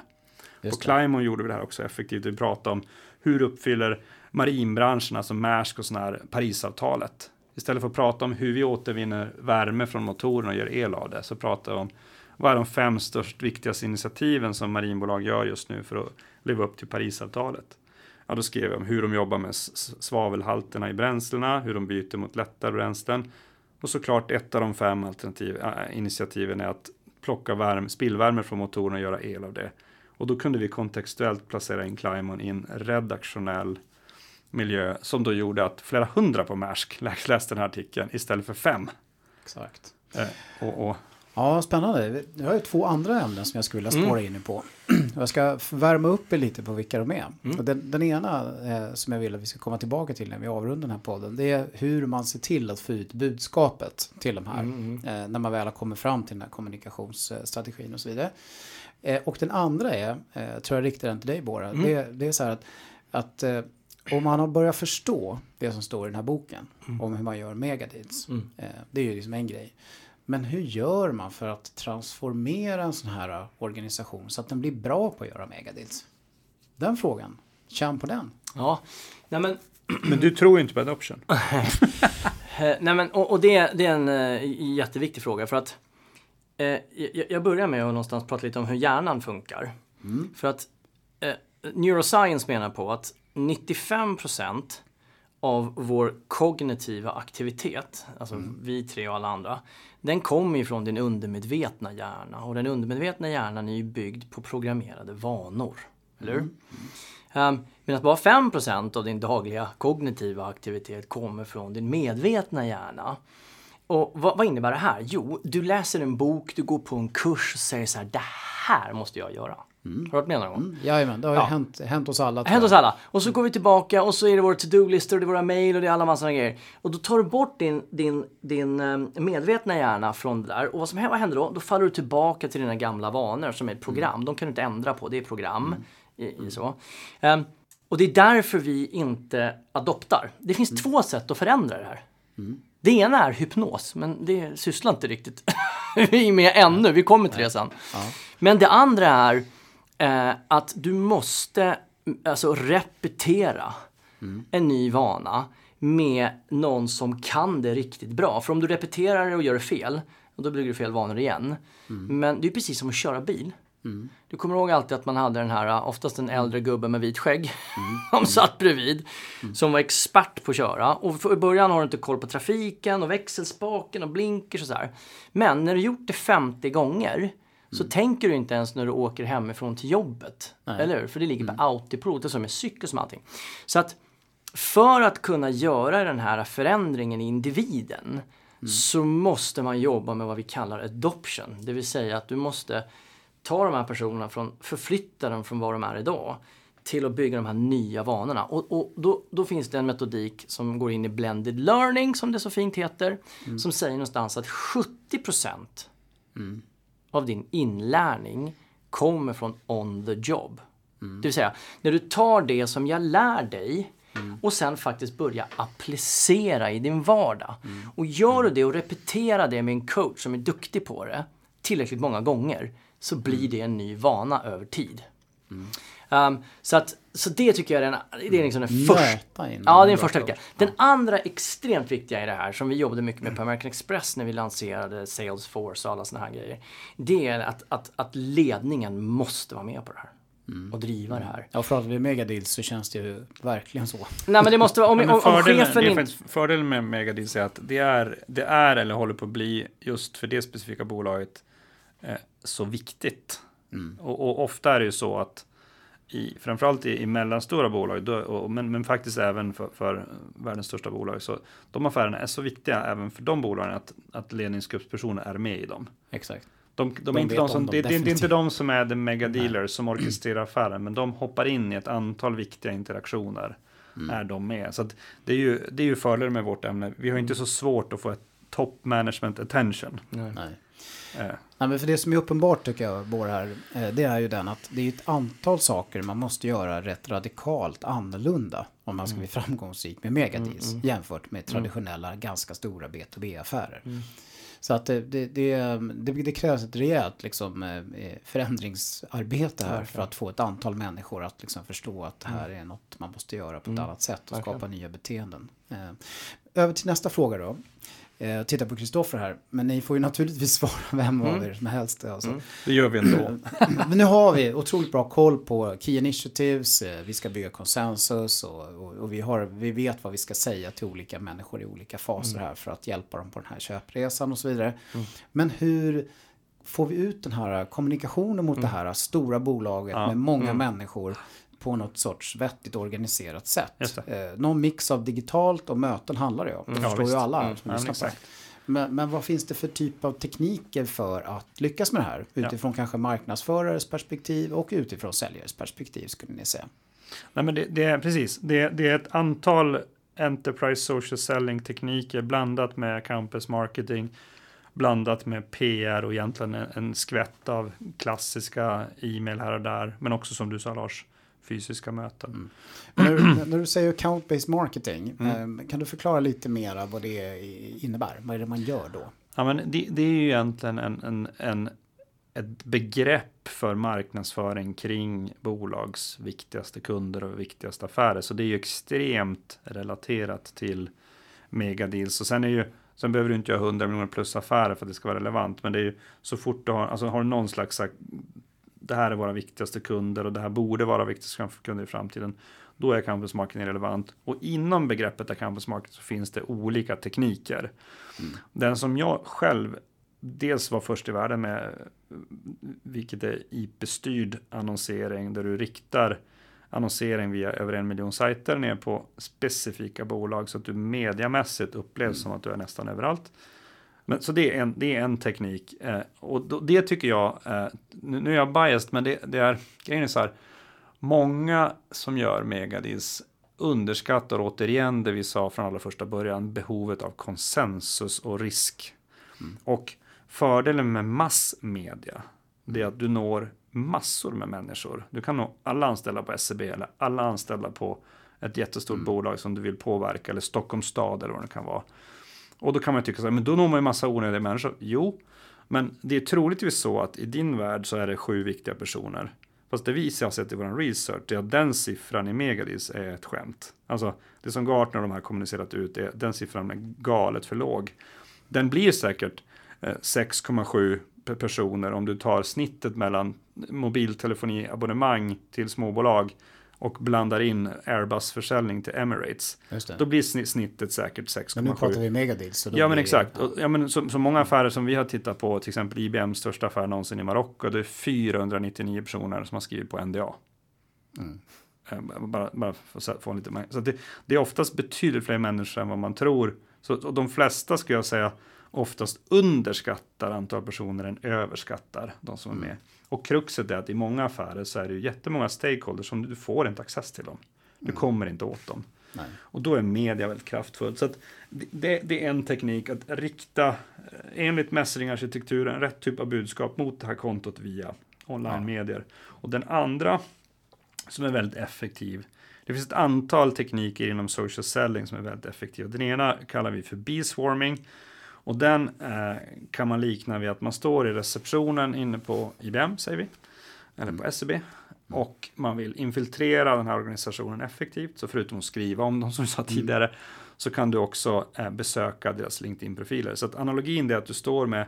Just det. Climon gjorde vi det här också effektivt. Vi pratade om hur uppfyller marinbranschen, alltså Maersk och sån här Parisavtalet. Istället för att prata om hur vi återvinner värme från motorn och gör el av det, så pratar vi om vad är de fem störst viktigaste initiativen som marinbolag gör just nu för att leva upp till Parisavtalet. Ja, då skrev jag om hur de jobbar med svavelhalterna i bränslena, hur de byter mot lättare bränslen. Och såklart ett av de fem alternativ, äh, initiativen är att plocka värme, spillvärme från motorn och göra el av det. Och då kunde vi kontextuellt placera in Climon i en redaktionell miljö som då gjorde att flera hundra på Maersk lä- läste den här artikeln istället för fem. Exakt. Eh, och, och, Ja, spännande. Jag har ju två andra ämnen som jag skulle vilja Mm. spåra in på. Jag ska värma upp er lite på vilka de är. Mm. Den, den ena eh, som jag vill att vi ska komma tillbaka till när vi avrundar den här podden. Det är hur man ser till att få ut budskapet till de här. Mm, Eh, när man väl har kommit fram till den här kommunikationsstrategin och så vidare. Eh, och den andra är, eh, tror jag riktar den till dig Bora. Mm. Det, det är så här att, att eh, om man har börjat förstå det som står i den här boken. Om hur man gör megadeals. Mm. Eh, det är ju liksom en grej. Men hur gör man för att transformera en sån här uh, organisation så att den blir bra på att göra megadeals? Den frågan. Känn på den. Ja, nej men, men du tror ju inte på adoption. eh, nej men och, och det, det är en eh, jätteviktig fråga för att eh, jag, jag börjar med att någonstans prata lite om hur hjärnan funkar. För att eh, neuroscience menar på att 95% av vår kognitiva aktivitet, alltså vi tre och alla andra, den kommer ifrån din undermedvetna hjärna. Och den undermedvetna hjärnan är ju byggd på programmerade vanor. Eller hur? Um, Medan bara 5% av din dagliga kognitiva aktivitet kommer från din medvetna hjärna. Och vad, vad innebär det här? Jo, du läser en bok, du går på en kurs och säger så här, det här måste jag göra. Har du varit med någon gång? Mm, jajamän, det har ju Ja. hänt, hänt oss alla. Hänt oss alla. Och så går vi tillbaka och så är det våra to-do-listor, det är våra mail och det är alla massor av grejer. Och då tar du bort din, din, din eh, medvetna hjärna från det där. Och vad som händer, vad händer då? Då faller du tillbaka till dina gamla vanor som är ett program. De kan du inte ändra på, det är program. I, i så. Ehm, och det är därför vi inte adoptar. Det finns två sätt att förändra det här. Det ena är hypnos, men det sysslar inte riktigt vi med ännu. Vi kommer till det sen. Men det andra är eh, att du måste alltså, repetera en ny vana med någon som kan det riktigt bra. För om du repeterar det och gör det fel, då blir det fel vanor igen. Men det är precis som att köra bil. Du kommer ihåg alltid att man hade den här, eh, oftast en äldre gubbe med vit skägg, som satt bredvid, som var expert på att köra. Och i början har du inte koll på trafiken och växelspaken och blinkers och så här. Men när du gjort det 50 gånger så tänker du inte ens när du åker hemifrån till jobbet. Eller hur? För det ligger på autopilot, det är som med cykel som allting. Så att för att kunna göra den här förändringen i individen så måste man jobba med vad vi kallar adoption. Det vill säga att du måste ta de här personerna, från, förflytta dem från var de är idag till att bygga de här nya vanorna. Och, och då, då finns det en metodik som går in i blended learning, som det så fint heter, som säger någonstans att 70 av din inlärning kommer från on the job. Det vill säga, när du tar det som jag lär dig och sen faktiskt börja applicera i din vardag. Och gör du det och repeterar det med en coach som är duktig på det tillräckligt många gånger så blir det en ny vana över tid. Um, så, att, så det tycker jag är den, det är liksom den första. Nöta in Ja, det är den första viktiga. Den andra extremt viktiga i det här, som vi jobbade mycket med på American Express när vi lanserade Salesforce och alla såna här grejer. Det är att, att, att ledningen måste vara med på det här. Och driva det här. Ja, pratar vi megadeals så känns det ju verkligen så. Nej men det måste vara, om, Men om, om fördelen, chefen inte... fördelen med Megadeals är att det är, det är eller håller på att bli just för det specifika bolaget eh, så viktigt. Och, och ofta är det ju så att i, framförallt i, i mellanstora bolag, då, och, men, men faktiskt även för, för världens största bolag, så de affärerna är så viktiga även för de bolagen att, att ledningsgruppspersoner är med i dem. Exakt. De, de, De är inte de om som, det, det, är inte de som är the mega dealers som orkestrerar affären, men de hoppar in i ett antal viktiga interaktioner. Mm. Är de med. Så att det är ju, det är ju fördelen med vårt ämne. Vi har inte så svårt att få ett top management attention. Nej. Eh, Nej, men för det som är uppenbart tycker jag, Bår här, eh, det är ju den att det är ett antal saker man måste göra rätt radikalt annorlunda om man ska bli framgångsrik med megadeals jämfört med traditionella ganska stora B2B-affärer. Så att det, det, det, det, det krävs ett rejält liksom, eh, förändringsarbete här för att få ett antal människor att liksom förstå att det här är något man måste göra på ett annat sätt och skapa nya beteenden. Eh, Över till nästa fråga då. Eh, titta på Kristoffer här, men ni får ju naturligtvis svara vem av er som helst. Alltså. det gör vi ändå. Men nu har vi otroligt bra koll på Key Initiatives, eh, vi ska bygga konsensus och, och, och vi, har, vi vet vad vi ska säga till olika människor i olika faser här för att hjälpa dem på den här köpresan och så vidare. Men hur får vi ut den här kommunikationen mot det här stora bolaget Ja. med många människor på något sorts vettigt organiserat sätt? Eh, någon mix av digitalt och möten handlar det om. Det Ja, förstår visst. ju alla Mm. som Ja, men lyssnar exakt. Men, men vad finns det för typ av tekniker för att lyckas med det här? Utifrån kanske marknadsförares perspektiv och utifrån säljares perspektiv skulle ni säga. Nej, men det, det är precis. Det, det är ett antal Enterprise Social Selling tekniker blandat med campus marketing, blandat med PR och egentligen en, en skvätt av klassiska e-mail här och där, men också som du sa Lars, fysiska möten. Men när, du, när du säger account-based marketing, Mm. eh, kan du förklara lite mera vad det innebär? Vad är det man gör då? Ja, men det, det är ju egentligen en, en, en, ett begrepp för marknadsföring kring bolags viktigaste kunder och viktigaste affärer. Så det är ju extremt relaterat till megadeals. Och sen är ju Sen behöver du inte göra 100 miljoner plus affärer för att det ska vara relevant. Men det är ju så fort du har, alltså har du någon slags det här är våra viktigaste kunder och det här borde vara viktigaste kunder i framtiden. Då är campus marketing relevant. Och inom begreppet campus marketing så finns det olika tekniker. Den som jag själv dels var först i världen med, vilket är IP-styrd annonsering där du riktar annonsering via över en miljon sajter ner på specifika bolag så att du mediamässigt upplevs som att du är nästan överallt. Men, så det är en, det är en teknik eh, och då, det tycker jag, eh, nu, nu är jag biased men det, det är, grejen är så här, många som gör megadeals underskattar återigen det vi sa från allra första början, behovet av konsensus och risk. Och fördelen med massmedia, det är att du når massor med människor. Du kan nå alla anställda på SCB eller alla anställda på ett jättestort bolag som du vill påverka eller Stockholms stad eller vad det kan vara. Och då kan man tycka så här, men då når man ju massa onödiga människor. Jo, men det är troligtvis så att i din värld så är det sju viktiga personer. Fast det vi har sett i vår research är att den siffran i Megadis är ett skämt. Alltså det som Gartner och de här kommunicerat ut är den siffran är galet för låg. Den blir säkert eh, 6,7 personer om du tar snittet mellan mobiltelefoniabonnemang till småbolag och blandar in Airbus-försäljning till Emirates. Då blir snittet säkert 6,7. Men nu pratar vi megadeals. Ja men exakt. Ja. ja, men så, så, många affärer som vi har tittat på, till exempel IBMs största affär någonsin i Marocko, det är 499 personer som har skrivit på NDA. Mm. Eh, bara, bara för att få lite Så det, det, är oftast betydligt fler människor än vad man tror. Så och de flesta skulle jag säga oftast underskattar antal personer än överskattar de som är mm. med. Och kruxet är att i många affärer så är det ju jättemånga stakeholders som du får inte access till dem. Du mm. kommer inte åt dem. Nej. Och då är media väldigt kraftfullt. Så det, det, är en teknik att rikta, eh, enligt mässlingarkitekturen, rätt typ av budskap mot det här kontot via online-medier. Ja. Och den andra som är väldigt effektiv, det finns ett antal tekniker inom social selling som är väldigt effektiva. Den ena kallar vi för B-swarming. Och den eh, kan man likna vid att man står i receptionen inne på IBM, säger vi, eller på SEB. Mm. Och man vill infiltrera den här organisationen effektivt. Så förutom att skriva om dem som du sa mm. tidigare, mm. så kan du också eh, besöka deras LinkedIn-profiler. Så att analogin är att du står med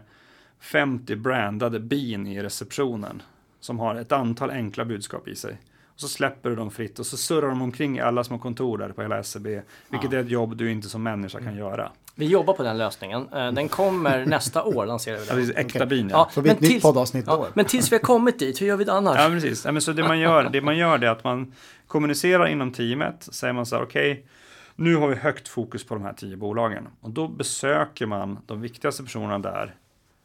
50 brandade bin i receptionen som har ett antal enkla budskap i sig. Och så släpper du dem fritt och så surrar de omkring i alla små kontor där på hela SEB. Vilket ja. är ett jobb du inte som människa kan mm. göra. Vi jobbar på den lösningen. Eh, den kommer nästa år, lanserar vi den. Ja, äkta bin, ja. Så vi ett nytt poddavsnitt ja, Men tills vi har kommit dit, hur gör vi det annars? Ja, precis. Ja, men så det man gör, det man gör är att man kommunicerar inom teamet. Säger man så här, okej, okay, nu har vi högt fokus på de här tio bolagen. Och då besöker man de viktigaste personerna där,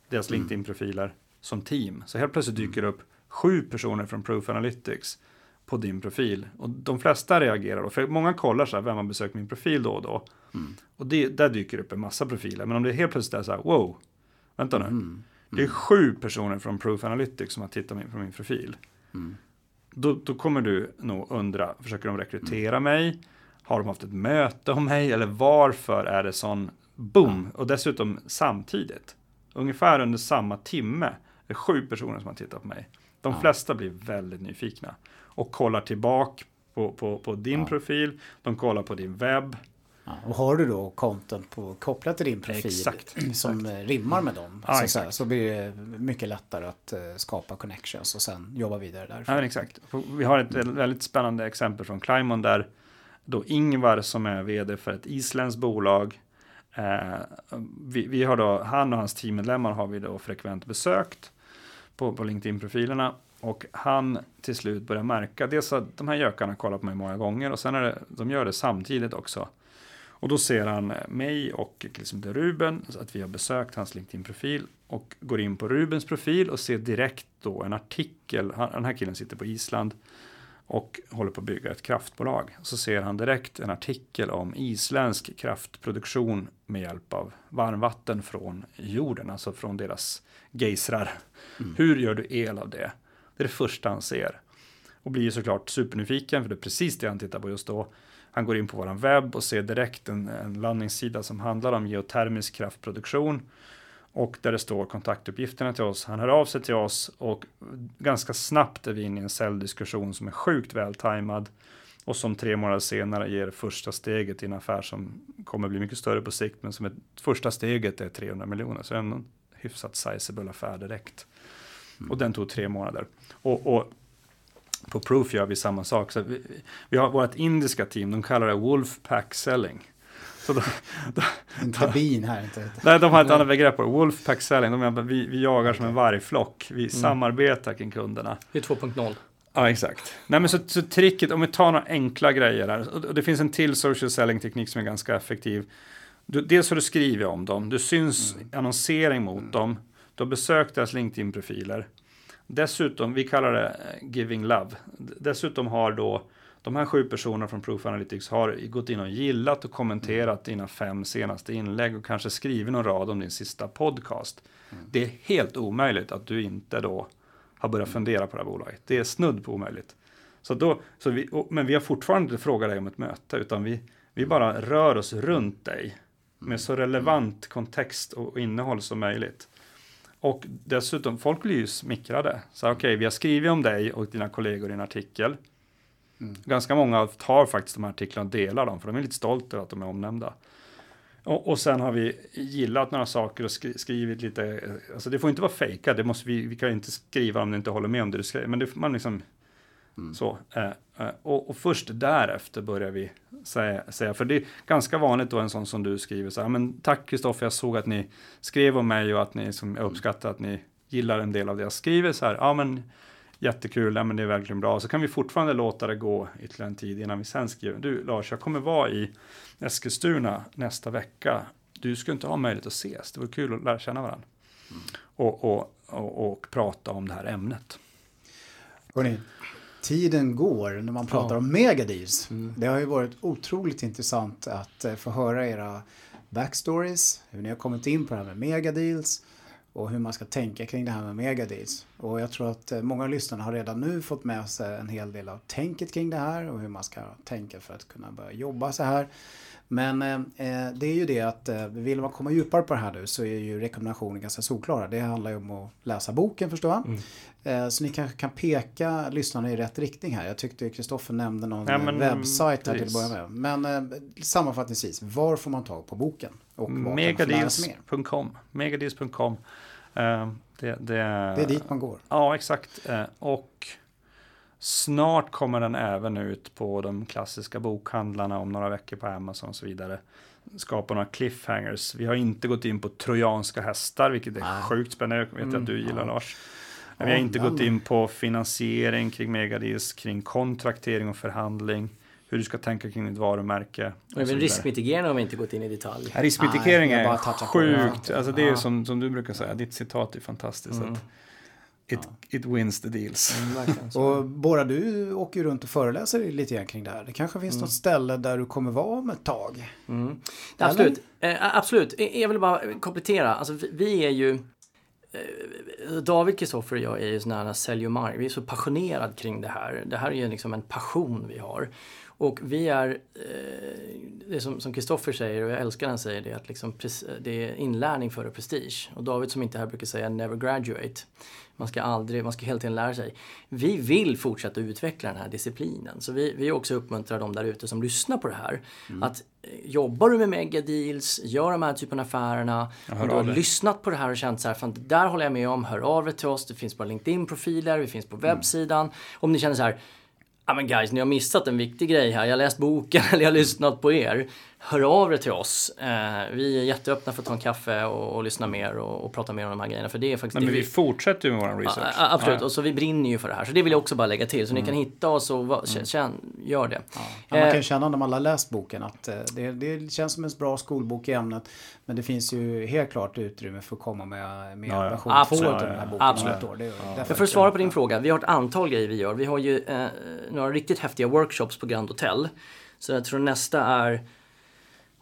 deras mm. LinkedIn-profiler, som team. Så helt plötsligt dyker det upp sju personer från Proof Analytics på din profil. Och de flesta reagerar då, för många kollar så här, vem har besökt min profil då och då. Mm. Och det, där dyker upp en massa profiler. Men om det helt plötsligt är så här, wow, vänta nu. Mm. Det är sju personer från Proof Analytics som har tittat på min profil. Mm. Då, då, kommer du nog undra, försöker de rekrytera mm. mig? Har de haft ett möte om mig? Eller varför är det sån boom? Och dessutom samtidigt, ungefär under samma timme, är sju personer som har tittat på mig. De flesta blir väldigt nyfikna och kollar tillbaka på, på, på din ja. profil. De kollar på din webb. Ja, och har du då content på, kopplat till din profil exakt, som exakt. rimmar med dem ja, så, så, blir det mycket lättare att uh, skapa connections och sen jobba vidare därifrån. Ja, exakt. Vi har ett väldigt spännande exempel från Climon där då Ingvar som är vd för ett isländskt bolag eh, vi, vi, har då, han och hans teammedlemmar har vi då frekvent besökt på, på LinkedIn-profilerna och han till slut börjar märka, dels att de här gökarna kollar på mig många gånger och sen är det, de gör det samtidigt också. Och då ser han mig och liksom Ruben, att vi har besökt hans LinkedIn-profil och går in på Rubens profil och ser direkt då en artikel. Den här killen sitter på Island och håller på att bygga ett kraftbolag. Så ser han direkt en artikel om isländsk kraftproduktion med hjälp av varmvatten från jorden, alltså från deras gejsrar. Mm. Hur gör du el av det? Det är det första han ser. Och blir såklart supernyfiken, för det är precis det han tittar på just då. Han går in på vår webb och ser direkt en, en landningssida som handlar om geotermisk kraftproduktion. Och där det står kontaktuppgifterna till oss. Han hör av sig till oss och ganska snabbt är vi inne i en säljdiskussion som är sjukt vältajmad. Och som tre månader senare ger första steget i en affär som kommer bli mycket större på sikt. Men som ett första steget är 300 miljoner. Så en hyfsat sizable affär direkt. Mm. Och den tog tre månader. Och, och, på Proof gör vi samma sak. Så vi, vi har vårt indiska team, de kallar det Wolfpack Selling. Så då, då, en kabin här inte. Nej, de har ett annat begrepp på Wolfpack Selling. De menar, vi, vi jagar som en vargflock. Vi mm. samarbetar kring kunderna. Det är 2.0. Ja, exakt. Nej, men så, så tricket, om vi tar några enkla grejer här. Och det finns en till social selling-teknik som är ganska effektiv. Du, dels har du skrivit om dem, du syns mm. annonsering mot mm. dem. Du har besökt deras LinkedIn-profiler. Dessutom, vi kallar det eh, giving love. Dessutom har då de här sju personerna från Proof Analytics har gått in och gillat och kommenterat dina fem senaste inlägg och kanske skrivit någon rad om din sista podcast. Mm. Det är helt omöjligt att du inte då har börjat fundera på det här bolaget. Det är snudd på omöjligt. Så då, så vi, men vi har fortfarande inte frågat dig om ett möte, utan vi, vi bara rör oss runt dig med så relevant kontext och innehåll som möjligt. Och dessutom, folk blir ju smickrade. Så okej, okay, vi har skrivit om dig och dina kollegor i en artikel. Mm. Ganska många tar faktiskt de här artiklarna och delar dem, för de är lite stolta över att de är omnämnda. Och, och sen har vi gillat några saker och skri skrivit lite, alltså det får inte vara fejkat, det måste vi, vi kan inte skriva om det inte håller med om det du skriver, men det man liksom, mm. så. Eh, och, och, först därefter börjar vi säga, säga, för det är ganska vanligt då en sån som du skriver så här, men tack Kristoffer, jag såg att ni skrev om mig och att ni, som jag uppskattar att ni gillar en del av det jag skriver så här, ja men jättekul, ja, men det är verkligen bra. Så kan vi fortfarande låta det gå ytterligare en tid innan vi sen skriver. Du Lars, jag kommer vara i Eskilstuna nästa vecka. Du skulle inte ha möjlighet att ses. Det vore kul att lära känna varandra. Mm. Och, och, och, och, prata om det här ämnet. Hörrni, tiden går när man pratar ja. om megadeals. Mm. Det har ju varit otroligt intressant att eh, få höra era backstories, hur ni har kommit in på det här med megadeals och hur man ska tänka kring det här med megadeals. Och jag tror att eh, många lyssnare har redan nu fått med sig en hel del av tänket kring det här och hur man ska tänka för att kunna börja jobba så här. Men eh, eh, det är ju det att eh, vill man komma djupare på det här nu så är ju rekommendationen ganska solklara. Det handlar ju om att läsa boken förstår jag. Mm. Eh, så ni kanske kan peka lyssnarna i rätt riktning här. Jag tyckte Kristoffer nämnde någon ja, men, webbsajt här till att börja med. Men eh, sammanfattningsvis, var får man tag på boken? Megadeals.com Megadeals.com uh, det, det, det är dit man går. Ja, exakt. Uh, och Snart kommer den även ut på de klassiska bokhandlarna om några veckor på Amazon och så vidare. Skapa några cliffhangers. Vi har inte gått in på trojanska hästar, vilket är ah. sjukt spännande. Jag vet mm, att du gillar ja. Lars. vi har inte gått in på finansiering kring megadis, kring kontraktering och förhandling hur du ska tänka kring ditt varumärke. Och även riskmitigering har vi inte gått in i detalj. Ja, riskmitigering är sjukt. Alltså det är som, som du brukar säga, ditt citat är fantastiskt. Mm. It, it wins the deals. Mm, och Bora, du åker ju runt och föreläser lite grann kring det här. Det kanske finns mm. något ställe där du kommer vara om ett tag? Mm. Absolut. Eh, absolut. Jag vill bara komplettera. Alltså, vi, vi är ju eh, David Kristoffer och jag är ju sådana här sälj och mark. Vi är så passionerade kring det här. Det här är ju liksom en passion vi har. Och vi är, eh, det som Kristoffer säger och jag älskar han säger det, att liksom, det är inlärning före prestige. Och David som inte här brukar säga never graduate. Man ska aldrig, man ska hela tiden lära sig. Vi vill fortsätta utveckla den här disciplinen. Så vi, vi också uppmuntrar de där ute som lyssnar på det här. Mm. Att eh, jobbar du med megadeals, gör de här typen av affärerna. Och du har lyssnat på det här och känt så här, fan, det där håller jag med om, hör av er till oss. Det finns på LinkedIn-profiler, vi finns på mm. webbsidan. Mm. Om ni känner så här, ja men guys, ni har missat en viktig grej här. Jag har läst boken eller jag har lyssnat på er hör av er till oss. Eh, vi är jätteöppna för att ta en kaffe och, och lyssna mer och, och, prata mer om de här grejerna. För det är faktiskt Nej, men vi, vi fortsätter ju med vår research. Ja, absolut, ja. och så vi brinner ju för det här. Så det vill jag också bara lägga till. Så mm. ni kan hitta oss och va, mm. känn, gör det. Ja. man kan ju eh, känna när man har läst boken att eh, det, det, känns som en bra skolbok i ämnet. Men det finns ju helt klart utrymme för att komma med, med ja, version 2 till den här boken. Absolut. Det, ja. För att svara på din fråga, vi har ett antal grejer vi gör. Vi har ju eh, några riktigt häftiga workshops på Grand Hotel. Så jag tror nästa är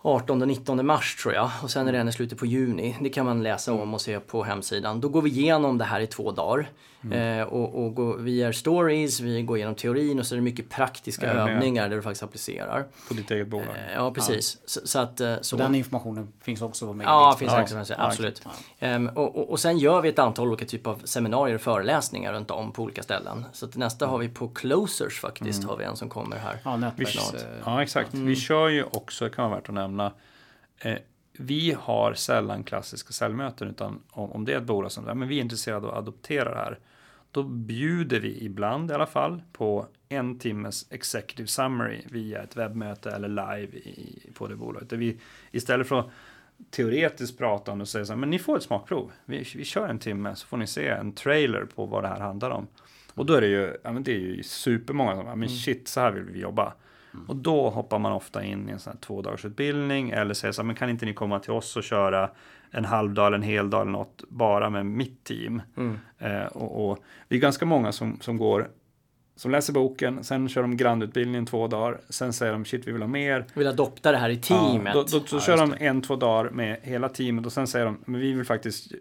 18-19 mars tror jag och sen är det en i slutet på juni. Det kan man läsa om och se på hemsidan. Då går vi igenom det här i två dagar. Mm. Eh, och, och går, vi gör stories, vi går igenom teorin och så är det mycket praktiska övningar där du faktiskt applicerar. På ditt eget bolag? Eh, ja, precis. Ja. Så, så, att, eh, så, den informationen finns också med? Ja, finns ja, också, absolut. Ja. Um, och, och, och, sen gör vi ett antal olika typer av seminarier och föreläsningar runt om på olika ställen. Så att nästa har vi på Closers faktiskt, mm. har vi en som kommer här. Ja, nätverks, ja exakt. Mm. Vi kör ju också, det kan vara värt att nämna, eh, vi har sällan klassiska säljmöten utan om, om det är ett bolag som men vi är intresserade av att adoptera det här då bjuder vi ibland i alla fall på en timmes executive summary via ett webbmöte eller live i, på det bolaget. Där vi istället för att teoretiskt prata om det och säga så här, men ni får ett smakprov. Vi, vi kör en timme så får ni se en trailer på vad det här handlar om. Och då är det ju, ja, men det är ju supermånga som, ja, men mm. shit, så här vill vi jobba. Mm. Och då hoppar man ofta in i en sån här två dagars utbildning eller säger så här, men kan inte ni komma till oss och köra en halv dag eller en hel dag eller något bara med mitt team. Mm. Eh, och, och, vi är ganska många som, som går som läser boken, sen kör de grandutbildningen två dagar, sen säger de shit vi vill ha mer. Vill adopta det här i teamet. Ja, då, då, då ja, kör de en, två dagar med hela teamet och sen säger de men vi vill faktiskt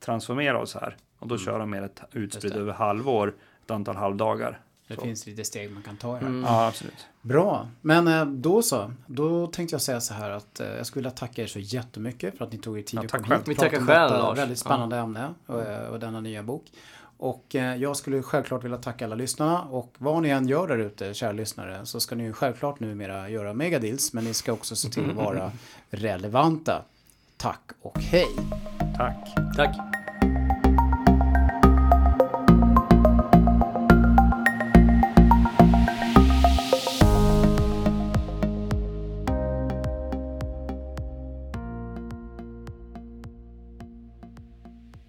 transformera oss här. Och då mm. kör de med ett utspritt över halvår, ett antal halvdagar. Det Så. finns lite steg man kan ta här. Mm. Ja, absolut. Bra, men eh, då så. Då tänkte jag säga så här att eh, jag skulle vilja tacka er så jättemycket för att ni tog er tid Ja, att komma hit. Vi prata tackar om själv, detta Lars. Väldigt spännande ämne och, eh, och denna nya bok. Och jag skulle självklart vilja tacka alla lyssnarna och vad ni än gör där ute, kära lyssnare, så ska ni ju självklart numera göra megadeals, men ni ska också se till att vara relevanta. Tack och hej! Tack. Tack.